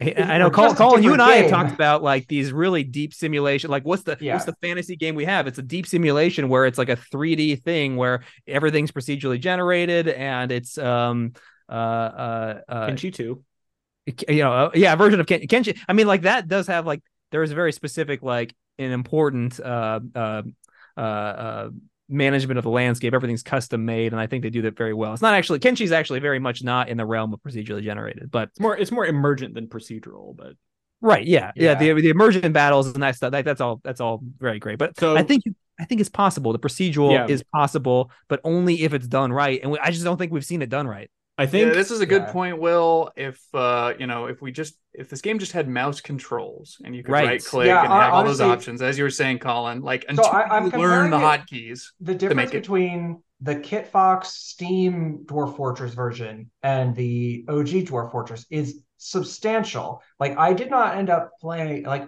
I- know, Colin, Colin, you and I have talked about like these really deep simulation. Like, what's the Yeah. what's the fantasy game we have? It's a deep simulation where it's like a 3D thing where everything's procedurally generated and it's um uh uh, uh Kenshi too you know uh, yeah version of Ken- Kenshi. I mean, like that does have like there is a very specific like an important uh uh uh. uh management of the landscape everything's custom made and i think they do that very well it's not actually kenshi's actually very much not in the realm of procedurally generated but it's more it's more emergent than procedural but Right. Yeah. Yeah. Yeah. the the emergent battles and that stuff. That, that's all. That's all very great. But So- I think I think it's possible. The procedural Yeah. is possible, but only if it's done right. And we, I just don't think we've seen it done right. I think yeah, this is a good yeah. point, Will. If uh, you know, if we just if this game just had mouse controls and you could Right. right click Yeah, and have all those options, as you were saying, Colin, like until I- I'm you learn the comparing hotkeys. The difference between the Kitfox Steam Dwarf Fortress version and the OG Dwarf Fortress is substantial. Like I did not end up playing like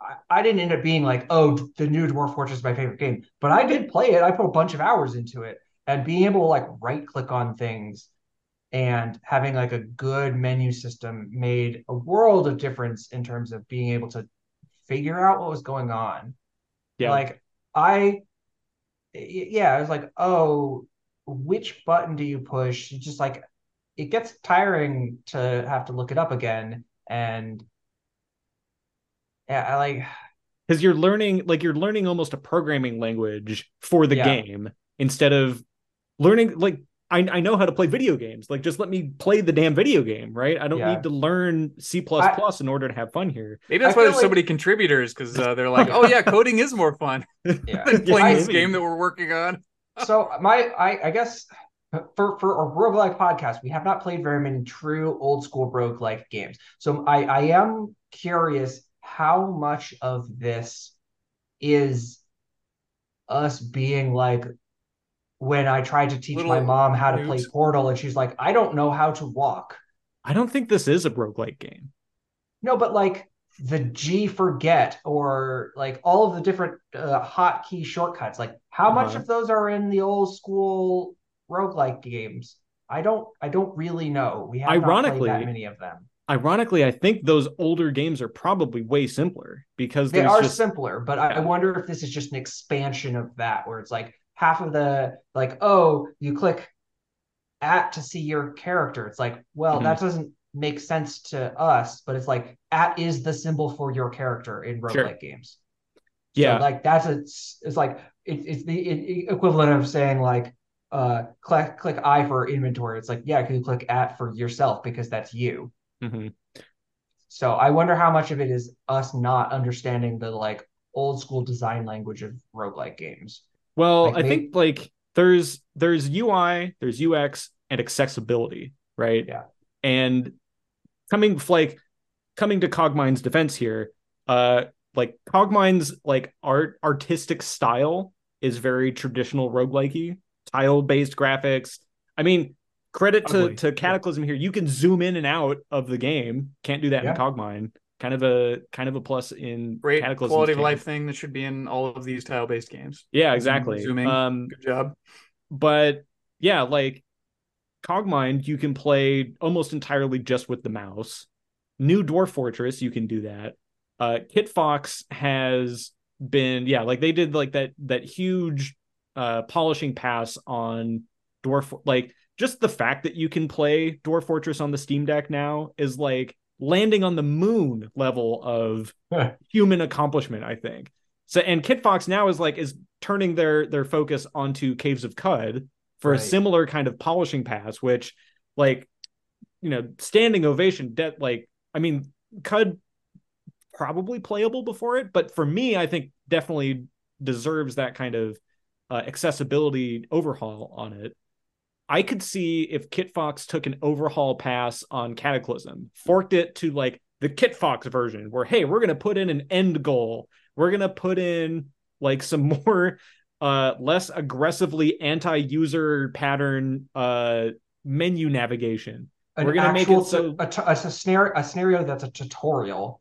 I, I didn't end up being like, oh, the new Dwarf Fortress is my favorite game. But I did play it. I put a bunch of hours into it. And being able to like right click on things and having like a good menu system made a world of difference in terms of being able to figure out what was going on. yeah Like i yeah, I was like, oh, which button do you push? It's just like it gets tiring to have to look it up again. And yeah, I like, because you're learning like you're learning almost a programming language for the Yeah. game instead of learning like I, I know how to play video games like just let me play the damn video game right i don't Yeah. need to learn c++ plus in order to have fun here Maybe that's I why feel there's so many contributors because uh, they're like, oh yeah, coding is more fun yeah. than playing this game that we're working on. so my I, I guess for for a roguelike podcast, we have not played very many true old school roguelike games. So I, I am curious how much of this is us being like when I tried to teach my mom how to play. Portal and she's like, I don't know how to walk. I don't think this is a roguelike game. No, but like the G forget or like all of the different uh, hotkey shortcuts. Like how much Uh-huh. of those are in the old school roguelike games? I don't I don't really know. We have not Ironically- played that many of them. Ironically, I think those older games are probably way simpler because They are just simpler, but I, I wonder if this is just an expansion of that, where it's like half of the like, oh, you click at to see your character. It's like, well, Mhm. that doesn't make sense to us, but it's like at is the symbol for your character in roguelike Sure. games. So, Yeah. like that's a, it's like it, it's the it, equivalent of saying like uh click click I for inventory. It's like yeah, can you click at for yourself because that's you. Mhm. So I wonder how much of it is us not understanding the like old school design language of roguelike games. Well, Like, I may- think like there's there's UI, there's UX, and accessibility, right? Yeah. And coming like coming to Cogmind's defense here, uh, like Cogmind's like art artistic style is very traditional roguelikey, tile based graphics. I mean, credit to Ugly. to Cataclysm here. You can zoom in and out of the game. Can't do that Yeah. in Cogmine. Kind of a kind of a plus in Great Cataclysm's quality of case. life thing that should be in all of these tile based games. Yeah, exactly. Zooming. Um, Good job. but yeah, like Cogmind, you can play almost entirely just with the mouse. New Dwarf Fortress, you can do that. Uh, Kitfox has been, yeah, like they did like that that huge uh polishing pass on Dwarf, like just the fact that you can play Dwarf Fortress on the Steam Deck now is like landing on the moon level of human accomplishment, I think. So and Kitfox now is like is turning their their focus onto Caves of Qud for a similar kind of polishing pass, which like you know, standing ovation de- like I mean, Qud probably playable before it, but for me, I think definitely deserves that kind of uh, accessibility overhaul on it. I could see if Kitfox took an overhaul pass on Cataclysm, forked it to like the Kitfox version, where hey, we're gonna put in an end goal. We're gonna put in like some more uh less aggressively anti-user pattern uh menu navigation. An We're gonna make it so- a, t- a scenario a scenario that's a tutorial.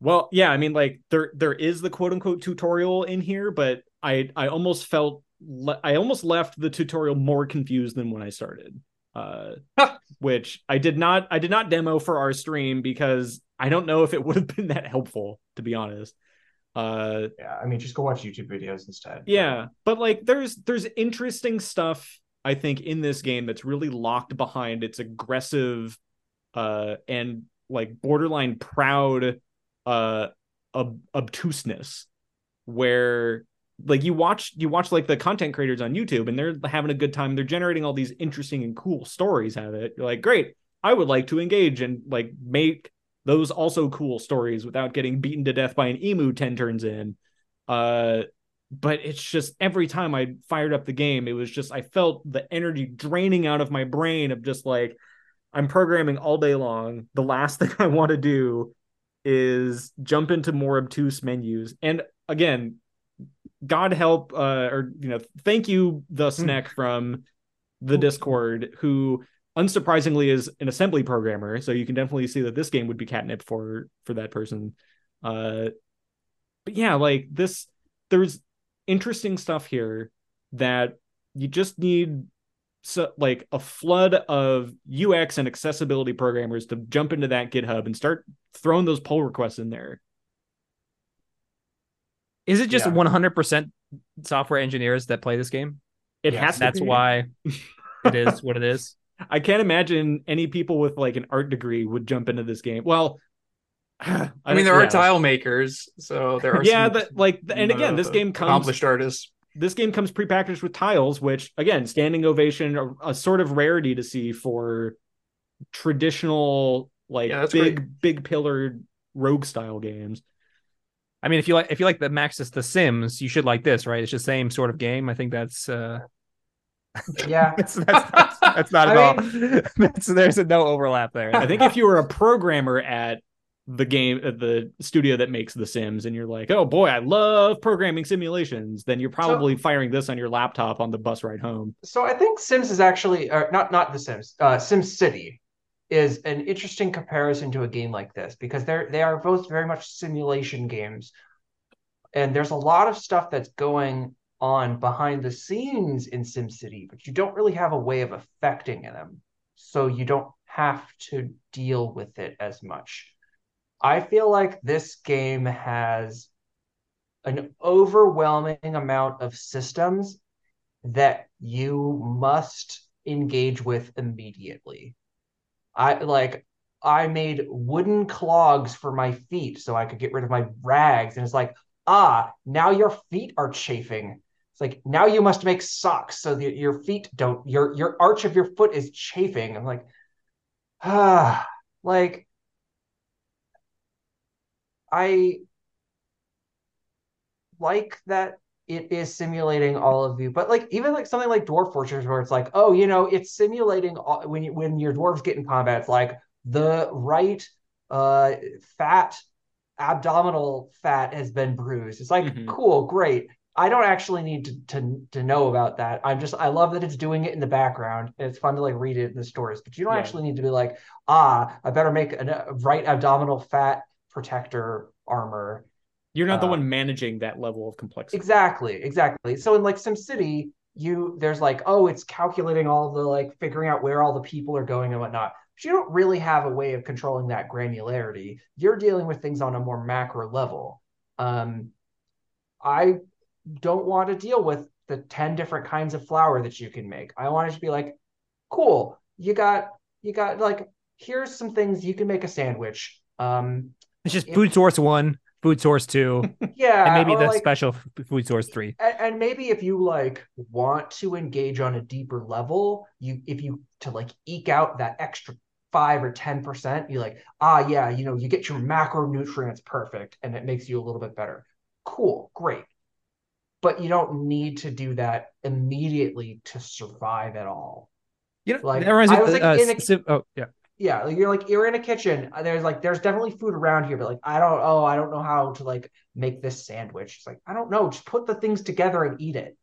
Well, yeah, I mean, like there there is the quote unquote tutorial in here, but I I almost felt le- I almost left the tutorial more confused than when I started. Uh, which I did not I did not demo for our stream because I don't know if it would have been that helpful to be honest. Uh, Yeah, I mean, just go watch YouTube videos instead. yeah, but like there's there's interesting stuff I think in this game that's really locked behind its aggressive uh and like borderline proud uh ob- obtuseness where like you watch you watch like the content creators on YouTube and they're having a good time they're generating all these interesting and cool stories out of it you're like great I would like to engage and like make those also cool stories without getting beaten to death by an emu 10 turns in uh but it's just every time I fired up the game, it was just I felt the energy draining out of my brain of just like I'm programming all day long. The last thing I want to do is jump into more obtuse menus. And again, God help uh or you know, thank you the snack from the Discord who unsurprisingly is an assembly programmer, so you can definitely see that this game would be catnip for for that person. Uh but yeah, like this there's interesting stuff here that you just need so like a flood of UX and accessibility programmers to jump into that GitHub and start throwing those pull requests in there. Is it just Yeah. 100% software engineers that play this game? It Yes, has to That's be. why it is what it is. I can't imagine any people with like an art degree would jump into this game. Well, I, I mean, there are tile makers, so there are Yeah, some, that like and again, this uh, game comes accomplished artists. this game comes prepackaged with tiles, which again, standing ovation, a, a sort of rarity to see for traditional like Yeah, that's big big pillared rogue style games. I mean, if you like if you like the Maxis The Sims, you should like this, right? It's the same sort of game. I think that's uh Yeah. that's that's, that's, that's not at I all. That's, there's a no overlap there. I think if you were a programmer at the game at the studio that makes the Sims and you're like, "Oh boy, I love programming simulations," then you're probably firing this on your laptop on the bus ride home. So I think Sims is actually uh, not not The Sims. Uh, Sims City is an interesting comparison to a game like this because they're they are both very much simulation games and there's a lot of stuff that's going on behind the scenes in SimCity, but you don't really have a way of affecting them. So you don't have to deal with it as much. I feel like this game has an overwhelming amount of systems that you must engage with immediately. I like I made wooden clogs for my feet so I could get rid of my rags and it's like, "Ah, now your feet are chafing." It's like, "Now you must make socks so that your feet don't your your arch of your foot is chafing." I'm like, "Ah, like I like that it is simulating all of you, but like even like something like Dwarf Fortress, where it's like, oh, you know, it's simulating all, when you, when your dwarves get in combat, it's like the right uh fat abdominal fat has been bruised. It's like Mhm. cool, great. I don't actually need to, to to know about that. I'm just I love that it's doing it in the background. and It's fun to like read it in the stories, but you don't Yeah. actually need to be like, ah, I better make a right abdominal fat protector armor. You're not the Uh, one managing that level of complexity. Exactly, exactly. So in like SimCity, you there's like, oh, it's calculating all the like figuring out where all the people are going and whatnot. But you don't really have a way of controlling that granularity. You're dealing with things on a more macro level. Um, I don't want to deal with the 10 different kinds of flour that you can make. I want it to be like, cool, you got you got like here's some things you can make a sandwich. Um, It's just food source one, food source two, yeah, and maybe the like, special food source three. and, and maybe if you like want to engage on a deeper level you if you to like eke out that extra five or ten percent you like ah yeah you know you get your macronutrients perfect and it makes you a little bit better cool great but you don't need to do that immediately to survive at all You know, Like, that reminds me. I was, like, uh, in a- oh yeah, yeah like you're like you're in a kitchen uh, there's like there's definitely food around here but like i don't oh i don't know how to like make this sandwich it's like i don't know just put the things together and eat it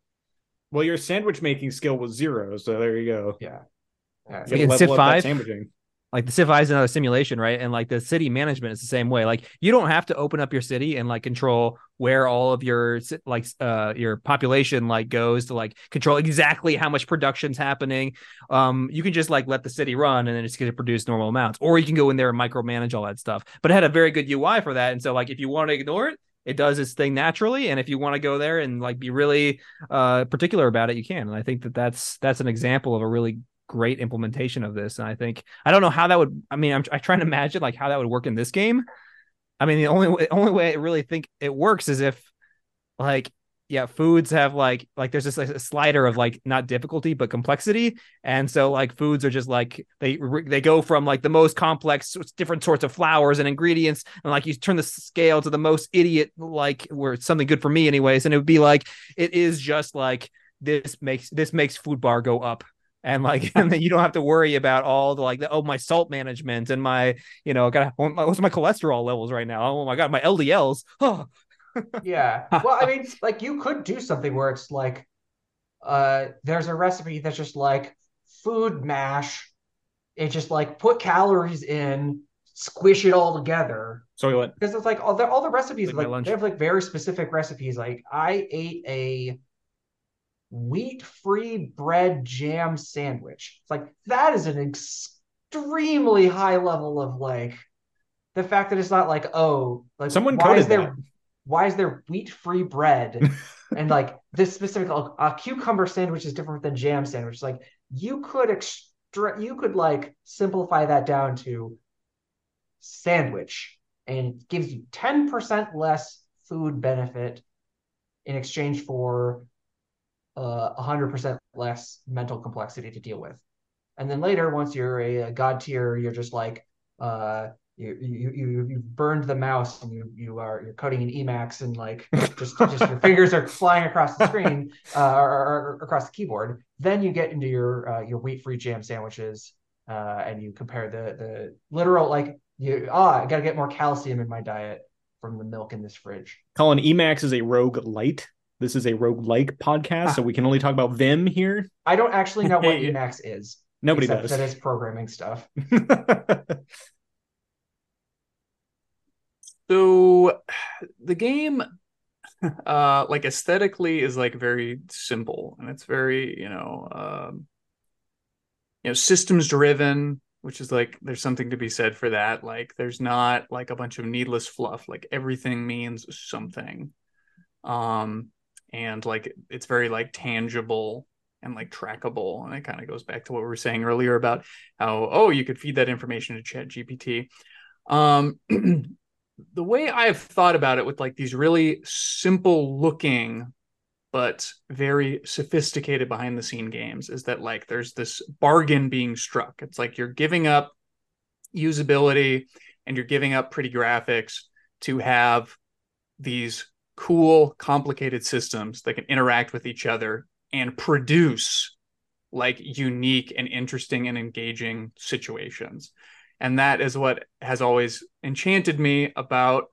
Well, your sandwich making skill was zero, so there you go. yeah Yeah. You gotta In level up that 5? sandwiching. Like the Civ is another simulation, right? And like the city management is the same way. Like you don't have to open up your city and like control where all of your like uh your population like goes to like control exactly how much production's happening. Um, you can just like let the city run and then it's going to produce normal amounts, or you can go in there and micromanage all that stuff. But it had a very good UI for that, and so like if you want to ignore it. It does its thing naturally, and if you want to go there and like be really uh, particular about it, you can. And I think that that's that's an example of a really great implementation of this. And I think I don't know how that would. I mean, I'm, I'm trying to imagine like how that would work in this game. I mean, the only way, only way I really think it works is if like yeah, foods have like like there's just a slider of like not difficulty but complexity, and so like foods are just like they they go from like the most complex different sorts of flowers and ingredients, and like you turn the scale to the most idiot like where it's something good for me anyways, and it would be like it is just like this makes this makes food bar go up and like and then you don't have to worry about all the like the, oh my salt management and my you know got what's my cholesterol levels right now? Oh my god my ldls oh yeah. Well i mean like you could do something where it's like uh there's a recipe that's just like food mash. It just like put calories in squish it all together. Soylent. because it's like all the all the recipes Like like they have like very specific recipes. Like i ate a wheat free bread jam sandwich it's like that is an extremely high level of like the fact that it's not like oh like Someone why is there that. why is there wheat free bread and like this specific a cucumber sandwich is different than jam sandwich like you could extra you could like simplify that down to sandwich and it gives you 10% less food benefit in exchange for uh, 100% less mental complexity to deal with and then later once you're a, a god tier you're just like uh you you you you burned the mouse and you you are you're coding in Emacs and like just just your fingers are flying across the screen uh, or, or, or across the keyboard. Then you get into your uh, your wheat free jam sandwiches uh, and you compare the the literal like you ah I got to get more calcium in my diet from the milk in this fridge. Colin Emacs is a rogue light. This is a rogue like podcast, so we can only talk about Vim here. I don't actually know what Hey. Emacs is. Nobody except does. that it's programming stuff. So the game uh like aesthetically is like very simple and it's very, you know, um you know, systems driven, which is like there's something to be said for that. Like there's not like a bunch of needless fluff. Like everything means something. Um and like it's very like tangible and like trackable and it kind of goes back to what we were saying earlier about how oh you could feed that information to chat gpt um the way I've thought about it with like these really simple looking but very sophisticated behind the scene games is that like there's this bargain being struck. It's like you're giving up usability and you're giving up pretty graphics to have these cool complicated systems that can interact with each other and produce like unique and interesting and engaging situations and that is what has always enchanted me about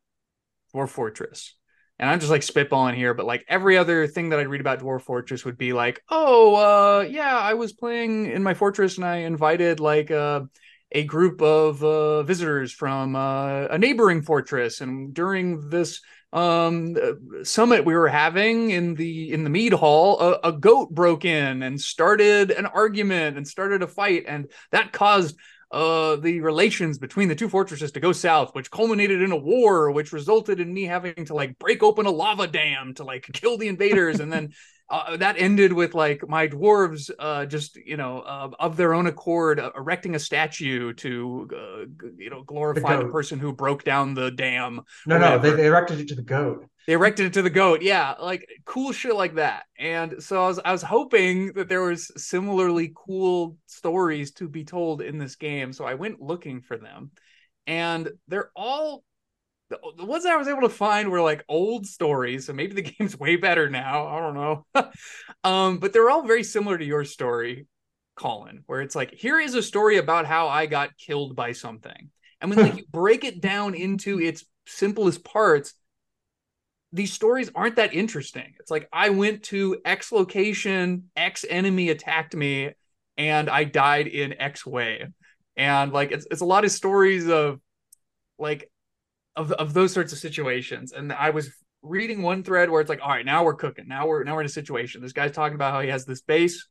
Dwarf Fortress. And I'm just like spitballing here, but like every other thing that I'd read about Dwarf Fortress would be like, oh, uh, yeah, I was playing in my fortress and I invited like uh, a group of uh, visitors from uh, a neighboring fortress, and during this um summit we were having in the in the mead hall a, a goat broke in and started an argument and started a fight and that caused uh, the relations between the two fortresses to go south, which culminated in a war, which resulted in me having to like break open a lava dam to like kill the invaders, and then uh, that ended with like my dwarves uh, just you know uh, of their own accord uh, erecting a statue to uh, you know glorify the, goat. person who broke down the dam. No, no, they, they erected it to the goat. They erected it to the goat. Yeah, like cool shit like that. And so I was I was hoping that there was similarly cool stories to be told in this game. So I went looking for them. And they're all the, the ones that I was able to find were like old stories. So maybe the game's way better now. I don't know. um, but they're all very similar to your story, Colin, where it's like, here is a story about how I got killed by something. And when like you break it down into its simplest parts, these stories aren't that interesting. It's like I went to X location, X enemy attacked me, and I died in X way. And like it's it's a lot of stories of like of of those sorts of situations. And I was reading one thread where it's like, all right, now we're cooking. Now we're now we're in a situation. This guy's talking about how he has this base,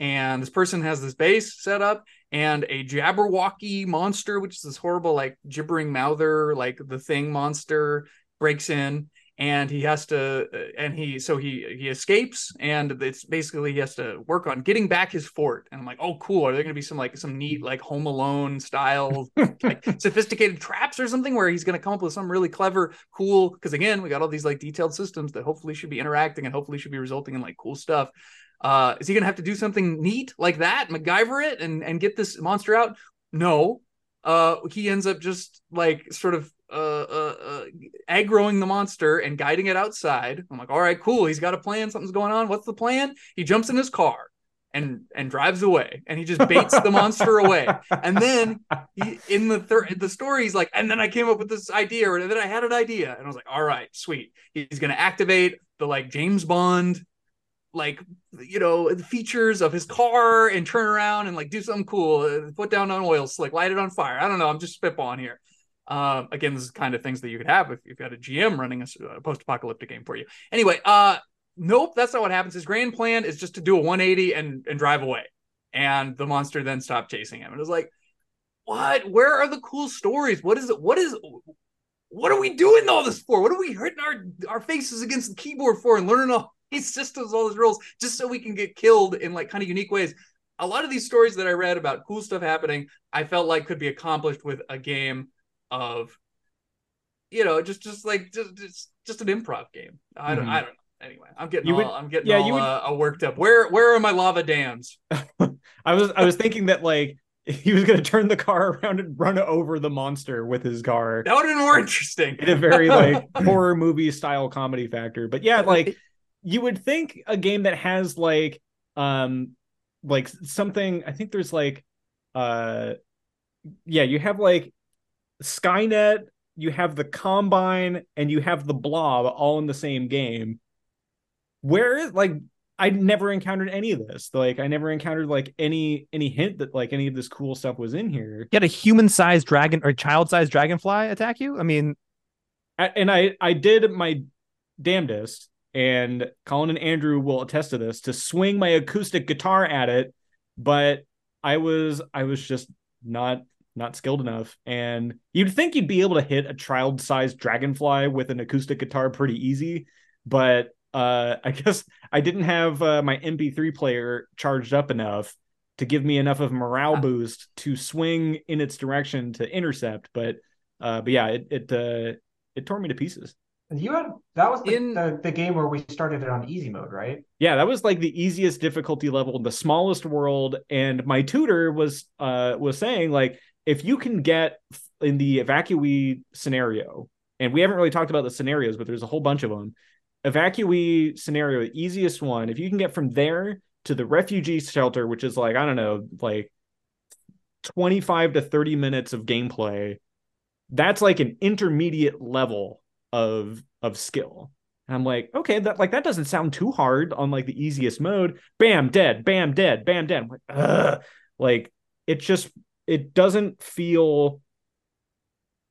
and this person has this base set up, and a Jabberwocky monster, which is this horrible like gibbering mouther, like the thing monster, breaks in and he has to and he so he he escapes and it's basically he has to work on getting back his fort. And i'm like oh cool. Are there going to be some like some neat like home alone style like sophisticated traps or something where he's going to come up with some really clever cool because again we got all these like detailed systems that hopefully should be interacting and hopefully should be resulting in like cool stuff. Uh is he going to have to do something neat like that macgyver it and and get this monster out? No. Uh he ends up just like sort of uh, uh, uh, aggroing the monster and guiding it outside. I'm like, all right, cool. He's got a plan. Something's going on. What's the plan? He jumps in his car and and drives away, and he just baits the monster away. And then he, in the third the story, he's like, and then I came up with this idea, or then I had an idea, and I was like, all right, sweet. He's gonna activate the like James Bond like you know the features of his car and turn around and like do something cool uh, put down an oil slick light it on fire i don't know i'm just spitballing here um, again, this is kind of things that you could have if you've got a GM running a, a post-apocalyptic game for you. Anyway, uh, nope, that's not what happens. His grand plan is just to do a 180 and and drive away, and the monster then stopped chasing him. And it was like, what? Where are the cool stories? What is it? What is? What are we doing all this for? What are we hurting our our faces against the keyboard for and learning all these systems, all these rules, just so we can get killed in like kind of unique ways? A lot of these stories that I read about cool stuff happening, I felt like could be accomplished with a game of you know just just like just just, just an improv game. I don't Mhm. i don't know. Anyway i'm getting You all would- i'm getting yeah, all you would- uh, worked up. Where where are my lava dams? I was I was thinking that like he was gonna turn the car around and run over the monster with his car that would have been more interesting. in a very like horror movie style comedy factor. But yeah, like you would think a game that has like um like something I think there's like uh yeah, you have like Skynet, you have the Combine, and you have the Blob all in the same game. Where is like I never encountered any of this. Like I never encountered like any any hint that like any of this cool stuff was in here. You had a human-sized dragon or child-sized dragonfly attack you. I mean, And I I did my damnedest, and Colin and Andrew will attest to this, to swing my acoustic guitar at it, but I was I was just not not skilled enough. And you'd think you'd be able to hit a child-sized dragonfly with an acoustic guitar pretty easy, but uh I guess I didn't have uh, my MP3 player charged up enough to give me enough of morale boost to swing in its direction to intercept. But uh but yeah, it it uh it tore me to pieces. You had that was the, In- the, the game where we started it on easy mode, right? Yeah, that was like the easiest difficulty level, in the smallest world, and my tutor was uh was saying like if you can get in the evacuee scenario, and we haven't really talked about the scenarios, but there's a whole bunch of them. Evacuee scenario, the easiest one, if you can get from there to the refugee shelter, which is like I don't know, like 25 to 30 minutes of gameplay, that's like an intermediate level of of skill. And I'm like, okay, that like that doesn't sound too hard on like the easiest mode. Bam, dead. Bam, dead. Bam, dead. I'm like, Ugh. like it just it doesn't feel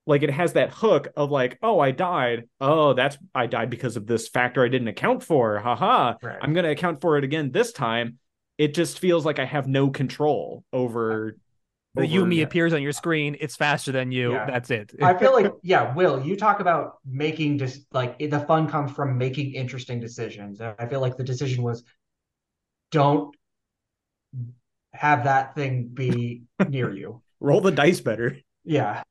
like it has that hook of like, oh, I died. Oh, that's I died because of this factor I didn't account for. Haha. Right. I'm gonna account for it again this time. It just feels like I have no control over the over- Yumi appears on your screen. It's faster than you. Yeah. That's it. I feel like, yeah, Will, you talk about making just like the fun comes from making interesting decisions. I feel like the decision was don't have that thing be near you. roll the dice better. Yeah.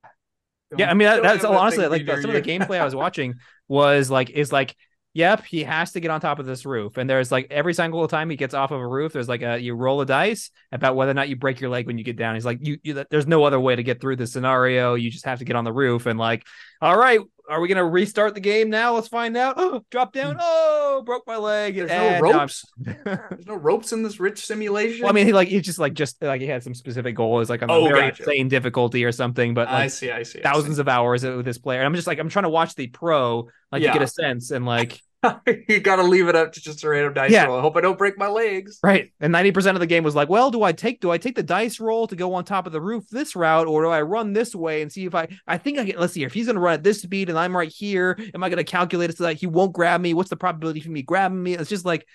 yeah, I mean that, that's honestly like the, some of the gameplay I was watching was like is like yep he has to get on top of this roof and there's like every single time he gets off of a roof there's like a you roll a dice about whether or not you break your leg when you get down he's like you, you there's no other way to get through this scenario you just have to get on the roof and like all right are we gonna restart the game now let's find out oh drop down hmm. oh broke my leg There's and no ropes. There's no ropes in this rich simulation. well, I mean, he like he just like just like he had some specific goal is like on a Oh, very gotcha. insane difficulty or something, but I see, I see. I thousands of hours with this player. And I'm just like, I'm trying to watch the pro, like Yeah. get a sense and like, you got to leave it up to just a random dice Yeah. roll. I hope I don't break my legs. right. And 90% of the game was like, well, do I take, do I take the dice roll to go on top of the roof this route, or do I run this way and see if I, I think I get, let's see, if he's going to run at this speed and I'm right here, am I going to calculate it so that he won't grab me? What's the probability for me grabbing me? It's just like,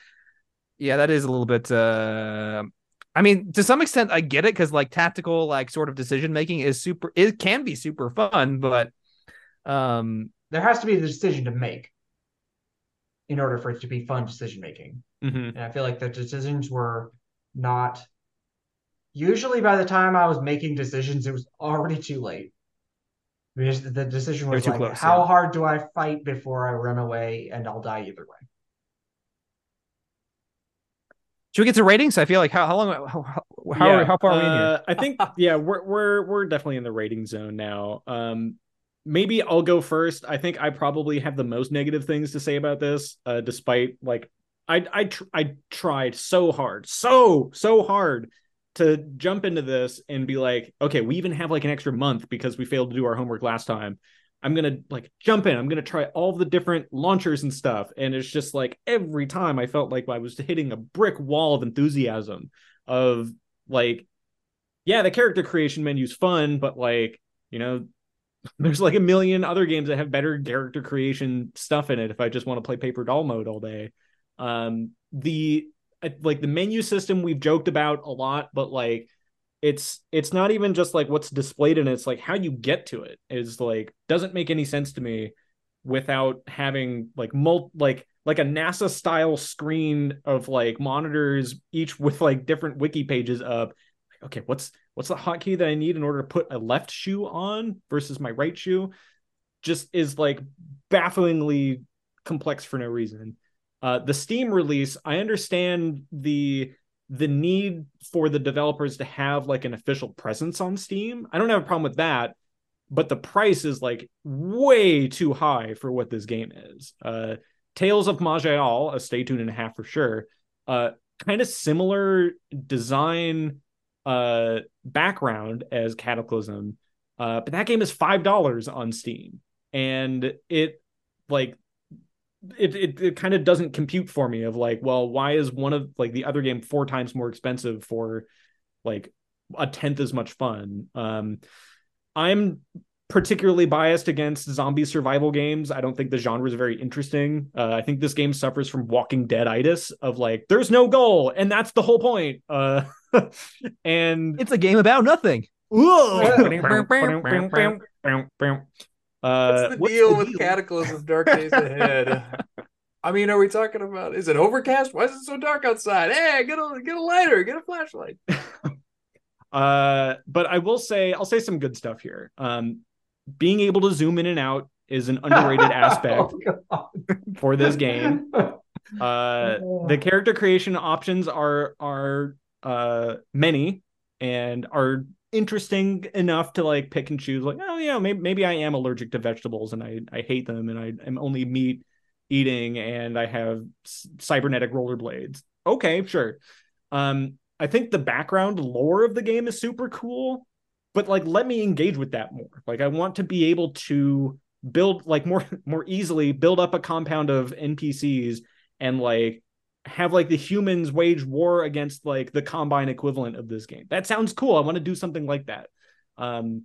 yeah, that is a little bit, uh, I mean, to some extent, I get it because like tactical, like sort of decision making is super. It can be super fun, but um, There has to be the decision to make in order for it to be fun decision making. Mm-hmm. And I feel like the decisions were not usually by the time I was making decisions, it was already too late. Because the decision was like, close, how yeah. hard do I fight before I run away and I'll die either way? should we get to ratings? I feel like how how long how how, Yeah, how far are we in here? uh, I think yeah, we're we're we're definitely in the rating zone now. Um, maybe I'll go first. I think I probably have the most negative things to say about this, uh, despite like I I tr- I tried so hard, so so hard to jump into this and be like, okay, we even have like an extra month because we failed to do our homework last time. I'm gonna like jump in. I'm gonna try all the different launchers and stuff. And it's just like every time I felt like I was hitting a brick wall of enthusiasm of like, yeah, the character creation menu's fun, but like, you know, there's like a million other games that have better character creation stuff in it if I just want to play paper doll mode all day. Um, the uh, like the menu system we've joked about a lot, but like it's it's not even just like what's displayed in it, it's like how you get to it is like doesn't make any sense to me without having like mul like like a NASA style screen of like monitors each with like different wiki pages up. Like, okay, what's what's the hotkey that I need in order to put a left shoe on versus my right shoe? Just is like bafflingly complex for no reason. Uh, the Steam release, I understand the the need for the developers to have like an official presence on Steam. I don't have a problem with that, but the price is like way too high for what this game is. Uh, Tales of Maj'Eyal, a stay tuned and a half for sure. Uh, kind of similar design uh background as Cataclysm. Uh, but that game is five dollars on Steam, and it like it it, it kind of doesn't compute for me of like, well, why is one of like the other game four times more expensive for like a tenth as much fun? Um, I'm particularly biased against zombie survival games. I don't think the genre is very interesting. Uh, I think this game suffers from Walking Dead itis of like, there's no goal, and that's the whole point. Uh, and It's a game about nothing. Uh, What's the what's deal the with deal? Cataclysm's Dark Days Ahead? I mean, are we talking about? Is it overcast? Why is it so dark outside? Hey, get a get a lighter, get a flashlight. Uh, but I will say, I'll say some good stuff here. Um, being able to zoom in and out is an underrated aspect Oh, for this game. Uh, the character creation options are are uh many and are interesting enough to like pick and choose. Like, oh yeah, maybe maybe I am allergic to vegetables and I I hate them and I am only meat eating and I have cybernetic rollerblades. Okay, sure. Um, I think the background lore of the game is super cool, but like let me engage with that more. Like I want to be able to build like more more easily build up a compound of NPCs and like have like the humans wage war against like the combine equivalent of this game. That sounds cool. I want to do something like that. Um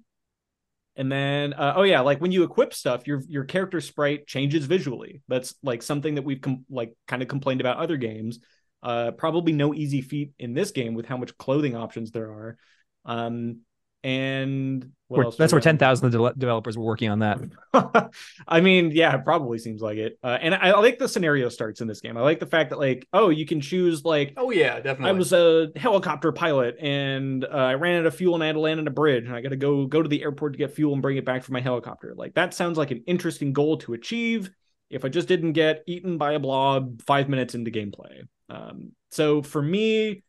and then uh, oh yeah, like when you equip stuff, your your character sprite changes visually. That's like something that we've com- like kind of complained about other games. Uh probably no easy feat in this game with how much clothing options there are. Um and what We're- else that's where got? 10,000 de- developers were working on that. I mean, yeah, it probably seems like it. Uh, and I, I like the scenario starts in this game. I like the fact that like, oh, you can choose like Oh yeah, definitely. I was a helicopter pilot and uh, I ran out of fuel and I had to land on a bridge and I got to go go to the airport to get fuel and bring it back for my helicopter. Like that sounds like an interesting goal to achieve. If I just didn't get eaten by a blob five minutes into gameplay. Um, so for me,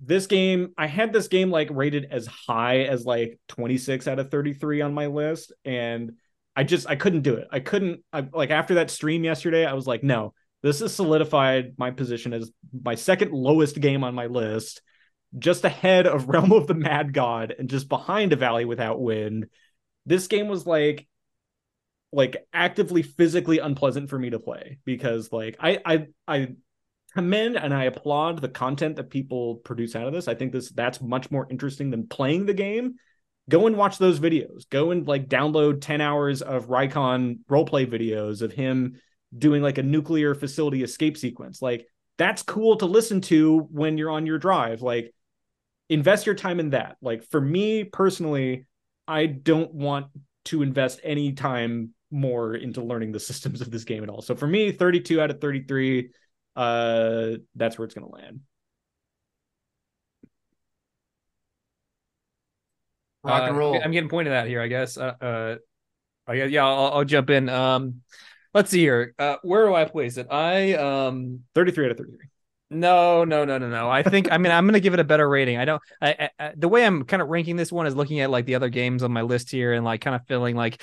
this game, I had this game like rated as high as like 26 out of 33 on my list, and I just I couldn't do it. I couldn't I, like after that stream yesterday, I was like, no, this has solidified my position as my second lowest game on my list, just ahead of Realm of the Mad God and just behind A Valley Without Wind. This game was like like actively physically unpleasant for me to play because like I I I commend and I applaud the content that people produce out of this. I think this that's much more interesting than playing the game. Go and watch those videos. Go and like download 10 hours of Rycon roleplay videos of him doing like a nuclear facility escape sequence. Like that's cool to listen to when you're on your drive. Like invest your time in that. Like for me personally, I don't want to invest any time more into learning the systems of this game at all. So for me, 32 out of 33 uh that's where it's going to land rock and Uh, roll. I'm getting pointed at here, I guess. Uh, uh I guess, yeah, I'll, I'll jump in. Um, let's see here. Uh, where do I place it? I um, 33 out of 33 no, no, no, no, no. I think I mean I'm gonna give it a better rating. I don't. I, I, I the way I'm kind of ranking this one is looking at like the other games on my list here and like kind of feeling like.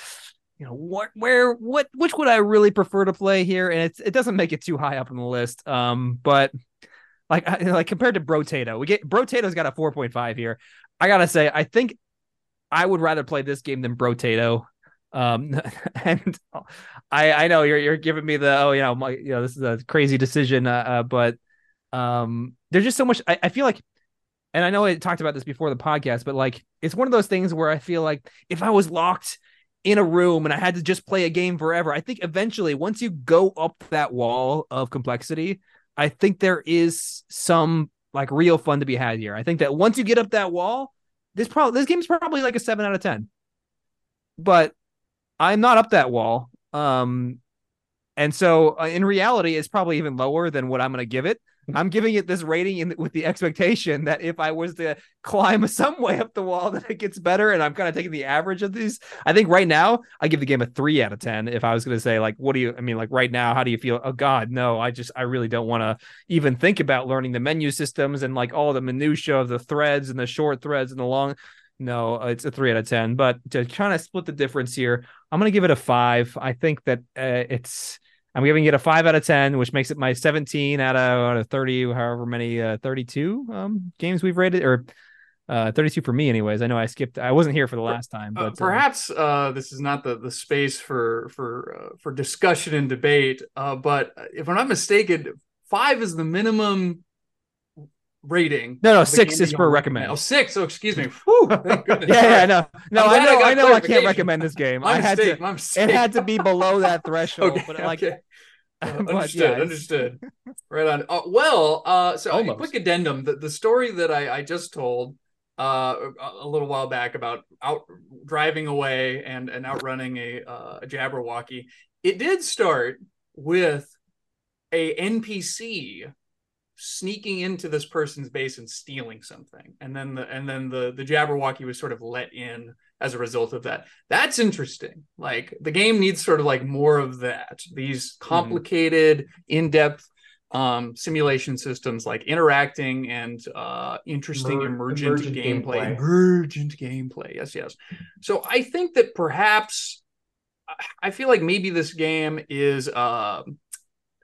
You know what? Where? What? Which would I really prefer to play here? And it's it doesn't make it too high up on the list. Um, but like like compared to Brotato, we get Brotato's got a four point five here. I gotta say, I think I would rather play this game than Brotato. Um, and I I know you're you're giving me the oh you know my you know this is a crazy decision, uh, uh but um there's just so much I, I feel like and I know I talked about this before the podcast, but like it's one of those things where I feel like if I was locked in a room and I had to just play a game forever, I think eventually once you go up that wall of complexity, I think there is some like real fun to be had here. I think that once you get up that wall, this probably this game's probably like a seven out of ten. But I'm not up that wall. Um and so uh, in reality, it's probably even lower than what I'm going to give it. I'm giving it this rating in, with the expectation that if I was to climb some way up the wall, that it gets better. And I'm kind of taking the average of these. I think right now, I give the game a three out of 10. If I was going to say, like, what do you, I mean, like right now, how do you feel? Oh, God, no, I just, I really don't want to even think about learning the menu systems and like all the minutia of the threads and the short threads and the long. No, it's a three out of 10. But to kind of split the difference here, I'm going to give it a five. I think that uh, it's, I'm giving it a five out of 10, which makes it my 17 out of, out of 30, however many, uh, 32 um, games we've rated or Uh, 32 for me, anyways. I know I skipped. I wasn't here for the last time, Uh, but uh, perhaps uh, this is not the, the space for for uh, for discussion and debate. Uh, but if I'm not mistaken, five is the minimum rating. No, no, six is for recommend. Oh, six. Oh, excuse me. Whew, thank goodness. yeah, yeah, no, no. I I know, got I know. I can't recommend this game. My I had mistake. to. My mistake. It had to be below that threshold. okay, but like, okay. Uh, but understood. yeah, understood. Right on. Uh, well, uh, so a quick addendum: the, the story that I, I just told uh, a, a little while back about out driving away and and outrunning a, uh, a Jabberwocky. It did start with a NPC sneaking into this person's base and stealing something, and then the and then the the Jabberwocky was sort of let in as a result of that. That's interesting. Like the game needs sort of like more of that. These complicated, in-depth um, simulation systems like interacting and uh, interesting Emer- emergent, emergent gameplay. gameplay. Emergent gameplay. Yes, yes. So I think that perhaps I feel like maybe this game is uh,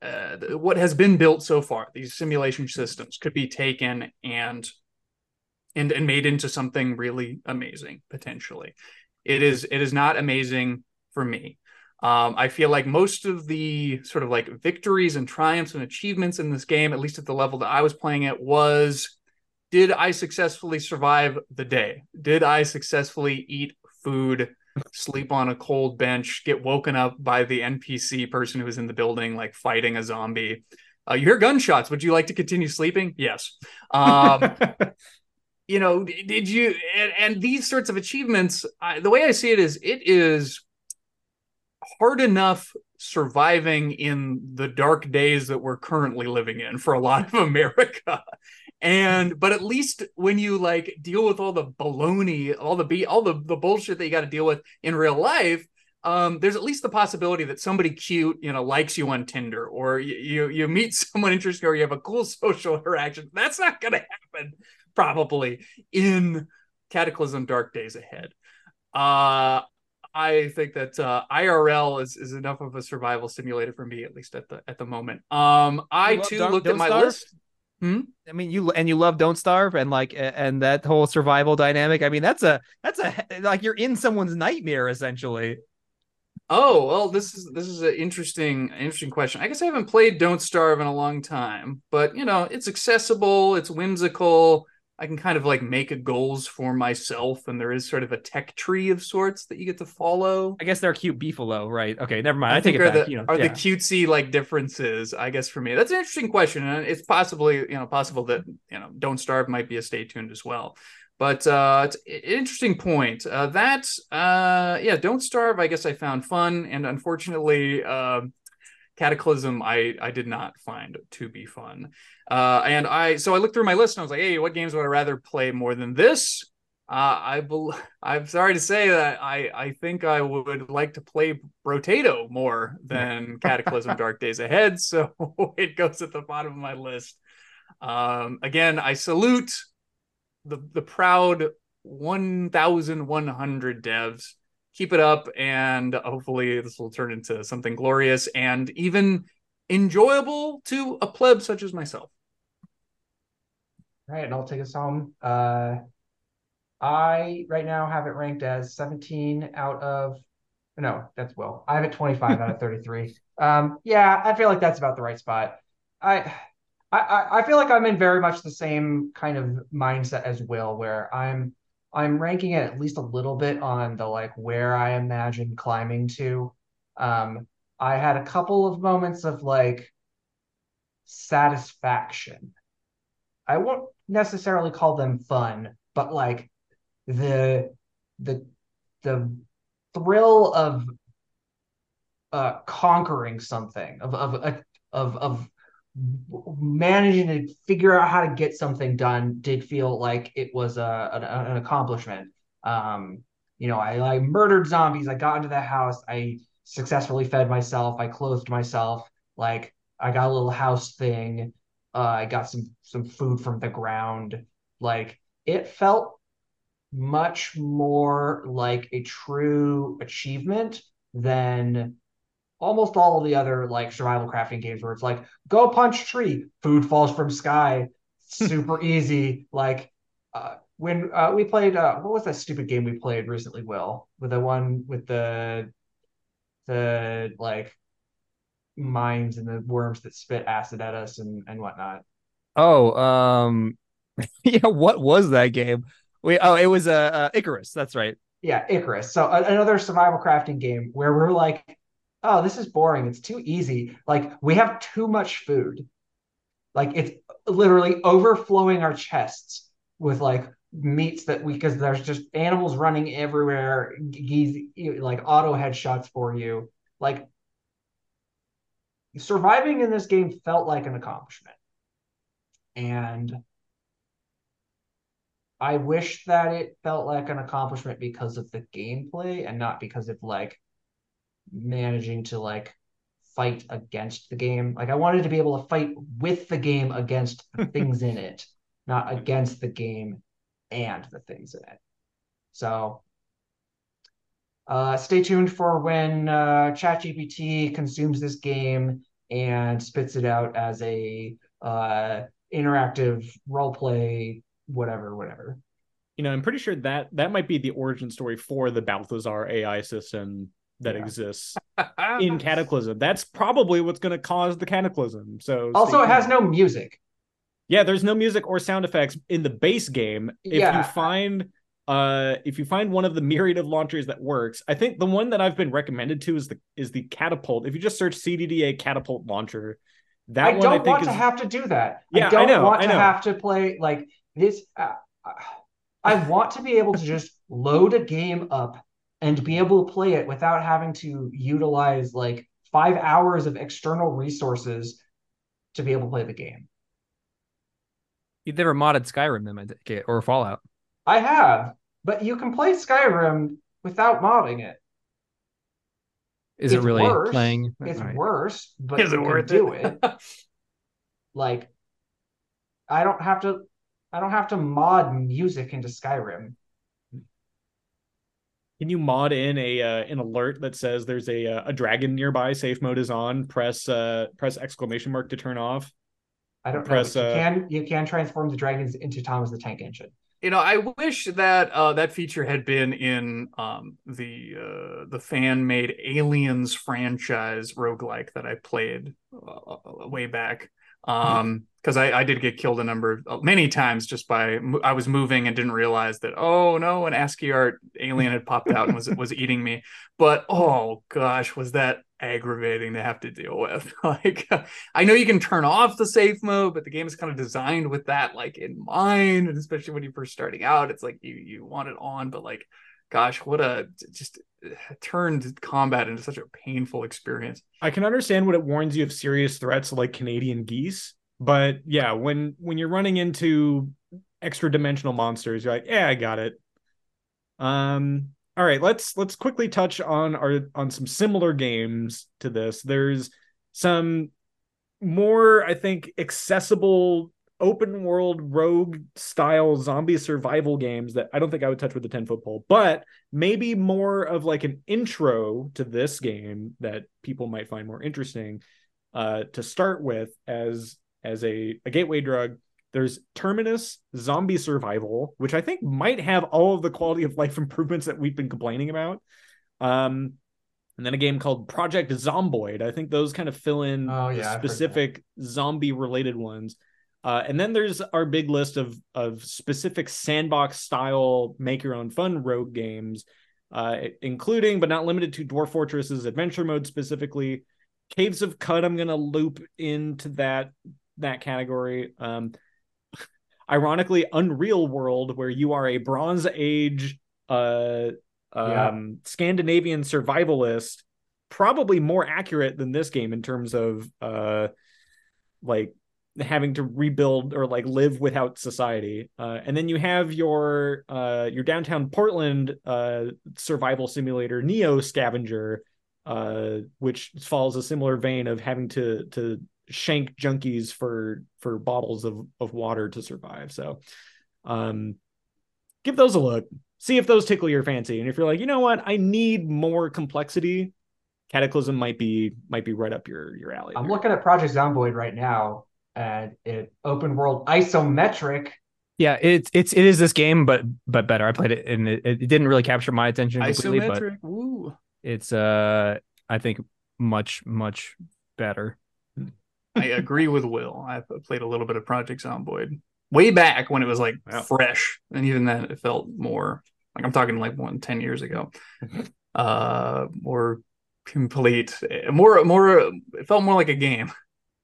uh, what has been built so far. These simulation systems could be taken and and and made into something really amazing potentially. It is it is not amazing for me. Um, I feel like most of the sort of like victories and triumphs and achievements in this game, at least at the level that I was playing it, was did I successfully survive the day? Did I successfully eat food, sleep on a cold bench, get woken up by the NPC person who was in the building, like fighting a zombie? Uh, you hear gunshots. Would you like to continue sleeping? Yes. Um, you know, did you? And, and these sorts of achievements, I, the way I see it is, it is hard enough surviving in the dark days that we're currently living in for a lot of America. And but at least when you like deal with all the baloney, all the be all the, the bullshit that you got to deal with in real life, um, there's at least the possibility that somebody cute, you know, likes you on Tinder, or you you, you meet someone interesting, or you have a cool social interaction. That's not going to happen probably in Cataclysm Dark Days Ahead. Uh, I think that uh, IRL is, is enough of a survival simulator for me, at least at the at the moment. Um, I love too looked at my Starve? list. I mean, you and you love Don't Starve and like and that whole survival dynamic. I mean, that's a that's a like you're in someone's nightmare essentially. Oh well, this is this is an interesting interesting question. I guess I haven't played Don't Starve in a long time, but you know, it's accessible, it's whimsical. I can kind of like make goals for myself, and there is sort of a tech tree of sorts that you get to follow. I guess they're cute beefalo, right? Okay, never mind. I, think take it are back. the you know, are the cutesy like differences? I guess for me, that's an interesting question, and it's possibly you know possible that you know Don't Starve might be a stay tuned as well. But uh, it's an interesting point. Uh, that uh, yeah, Don't Starve. I guess I found fun, and unfortunately, uh, Cataclysm I I did not find to be fun. Uh, and I so I looked through my list and I was like, hey, what games would I rather play more than this? Uh, I bel I'm sorry to say that I I think I would like to play Brotato more than Cataclysm Dark Days Ahead, so it goes at the bottom of my list. Um, again, I salute the the proud 1,100 devs. Keep it up, and hopefully this will turn into something glorious and even enjoyable to a pleb such as myself. All right, and I'll take us home. Uh, I right now have it ranked as 17 out of no, that's Will. I have it 25 out of 33. Um, yeah, I feel like that's about the right spot. I, I, I feel like I'm in very much the same kind of mindset as Will, where I'm, I'm ranking it at least a little bit on the like where I imagine climbing to. Um, I had a couple of moments of like satisfaction. I won't necessarily call them fun, but like the the the thrill of uh conquering something of of of of, of managing to figure out how to get something done did feel like it was a an, an accomplishment. Um, you know, I I murdered zombies. I got into the house. I successfully fed myself. I clothed myself. Like I got a little house thing. Uh, I got some some food from the ground. Like it felt much more like a true achievement than almost all of the other like survival crafting games where it's like go punch tree, food falls from sky, super easy. Like uh, when uh, we played uh, what was that stupid game we played recently, Will? With the one with the the like mines and the worms that spit acid at us and and whatnot. Oh, um, yeah. What was that game? We oh, it was uh, uh Icarus. That's right. Yeah, Icarus. So another survival crafting game where we're like, oh, this is boring. It's too easy. Like we have too much food. Like it's literally overflowing our chests with like meats that we because there's just animals running everywhere. He's like auto headshots for you. Like surviving in this game felt like an accomplishment. And I wish that it felt like an accomplishment because of the gameplay and not because of like managing to like fight against the game. Like I wanted to be able to fight with the game against the things in it, not against the game and the things in it. So uh, stay tuned for when uh, ChatGPT consumes this game and spits it out as a uh, interactive role play, whatever, whatever. You know, I'm pretty sure that that might be the origin story for the Balthazar AI system that Yeah. exists in Cataclysm. That's probably what's going to cause the Cataclysm. So Also, it has no music. Yeah, there's no music or sound effects in the base game. If Yeah. you find uh if you find one of the myriad of launchers that works, I think the one that I've been recommended to is the is the catapult. If you just search CDDA catapult launcher, that I one don't I think want is to have to do that. Yeah, I I don't know, want I to have to play like this. Uh, I want to be able to just load a game up and be able to play it without having to utilize like five hours of external resources to be able to play the game. You've never modded Skyrim, then, I take it, or Fallout. I have, but you can play Skyrim without modding it. Is it really worse. playing? It's Alright. worse, but Is you it can worth do it? it. Like, I don't have to. I don't have to mod music into Skyrim. Can you mod in a uh, an alert that says there's a uh, a dragon nearby? Safe mode is on. Press uh press exclamation mark to turn off. I don't Press, know. You uh, can you can transform the dragons into Thomas the Tank Engine. You know, I wish that uh, that feature had been in um, the uh, the fan made Aliens franchise roguelike that I played uh, way back. Um, because I, I did get killed a number of many times just by I was moving and didn't realize that oh no an ASCII art alien had popped out and was was eating me. But oh gosh, was that aggravating to have to deal with? like I know you can turn off the safe mode, but the game is kind of designed with that like in mind, and especially when you're first starting out, it's like you you want it on, but like, gosh, what a just uh, turned combat into such a painful experience. I can understand what it warns you of serious threats like Canadian geese, but yeah, when when you're running into extra dimensional monsters, you're like, yeah, I got it. Um, all right, let's let's quickly touch on our on some similar games to this. There's some more, I think, accessible open world rogue style zombie survival games that I don't think I would touch with the 10 foot pole, but maybe more of like an intro to this game that people might find more interesting uh, to start with as as a, a gateway drug. There's Terminus Zombie Survival, which I think might have all of the quality of life improvements that we've been complaining about. Um, and then a game called Project Zomboid. I think those kind of fill in Oh, yeah, I've heard that. specific zombie related ones. Uh, and then there's our big list of of specific sandbox style make your own fun rogue games, uh, including but not limited to Dwarf Fortress's adventure mode specifically. Caves of Qud, I'm gonna loop into that that category. Um, ironically, Unreal World, where you are a Bronze Age uh, Yeah. um, Scandinavian survivalist, probably more accurate than this game in terms of uh, like having to rebuild or like live without society. Uh, and then you have your uh, your downtown Portland uh, survival simulator, Neo Scavenger, uh, which follows a similar vein of having to to shank junkies for for bottles of of water to survive. So, um, give those a look. See if those tickle your fancy. And if you're like, you know what, I need more complexity, Cataclysm might be might be right up your your alley. I'm there. looking at Project Zomboid right now, and it open world isometric Yeah, it's it's it is this game, but but better. I played it and it, it didn't really capture my attention completely, but Isometric. Woo. it's uh I think much much better. I agree with Will. I played a little bit of Project Zomboid way back when it was like Wow. fresh, and even then it felt more like I'm talking like one ten years ago. uh, more complete, more more. It felt more like a game.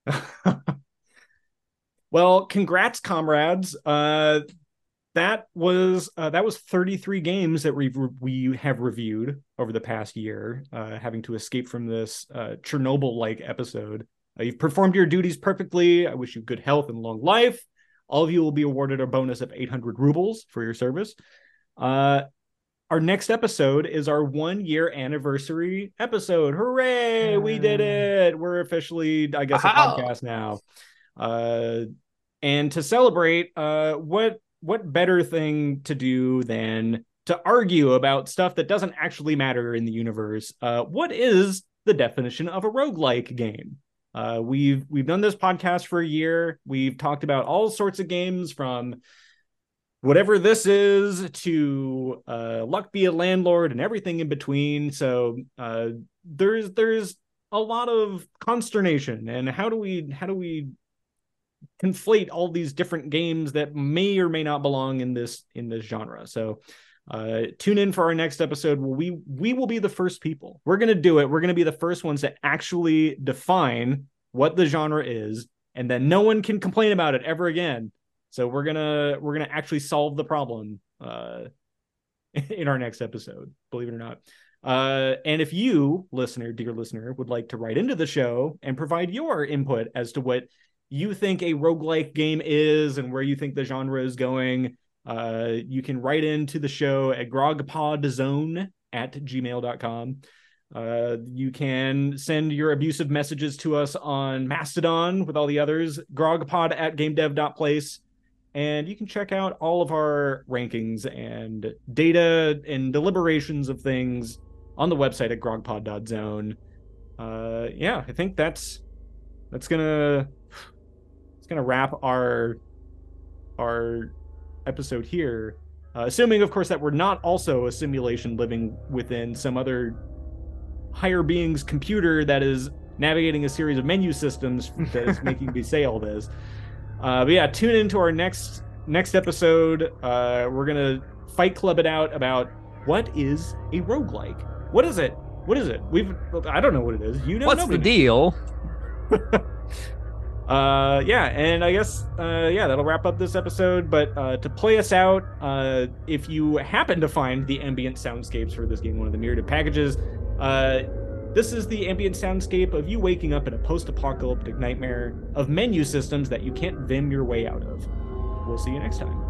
well, congrats, comrades. Uh, that was uh, that was 33 games that we we have reviewed over the past year, uh, having to escape from this uh, Chernobyl-like episode. Uh, you've performed your duties perfectly. I wish you good health and long life. All of you will be awarded a bonus of 800 rubles for your service. Uh, our next episode is our one year anniversary episode. Hooray! We did it. We're officially, I guess, a podcast now. Uh, and to celebrate, uh, what what better thing to do than to argue about stuff that doesn't actually matter in the universe? Uh, what is the definition of a roguelike game? Uh, we've we've done this podcast for a year. We've talked about all sorts of games from whatever this is to uh, luck be a landlord and everything in between. So uh, there's there's a lot of consternation and how do we how do we conflate all these different games that may or may not belong in this in this genre. So uh tune in for our next episode we we will be the first people. We're going to do it. We're going to be the first ones to actually define what the genre is and then no one can complain about it ever again. So we're to we're to actually solve the problem uh in our next episode, believe it or not. Uh, and if you, listener, dear listener, would like to write into the show and provide your input as to what you think a roguelike game is and where you think the genre is going, uh, you can write into the show at grogpodzone at gmail.com. Uh, you can send your abusive messages to us on Mastodon with all the others, grogpod at gamedev.place. And you can check out all of our rankings and data and deliberations of things on the website at grogpod.zone. Uh, yeah, I think that's that's gonna it's gonna wrap our our episode here. Uh, assuming, of course, that we're not also a simulation living within some other higher being's computer that is navigating a series of menu systems that is making me say all this. Uh, but yeah, tune into our next next episode. Uh, we're gonna fight club it out about what is a roguelike. What is it? What is it? We've I don't know what it is. You know What's the deal? uh yeah and i guess uh yeah that'll wrap up this episode but uh to play us out uh if you happen to find the ambient soundscapes for this game one of the myriad of packages uh this is the ambient soundscape of you waking up in a post-apocalyptic nightmare of menu systems that you can't vim your way out of. We'll see you next time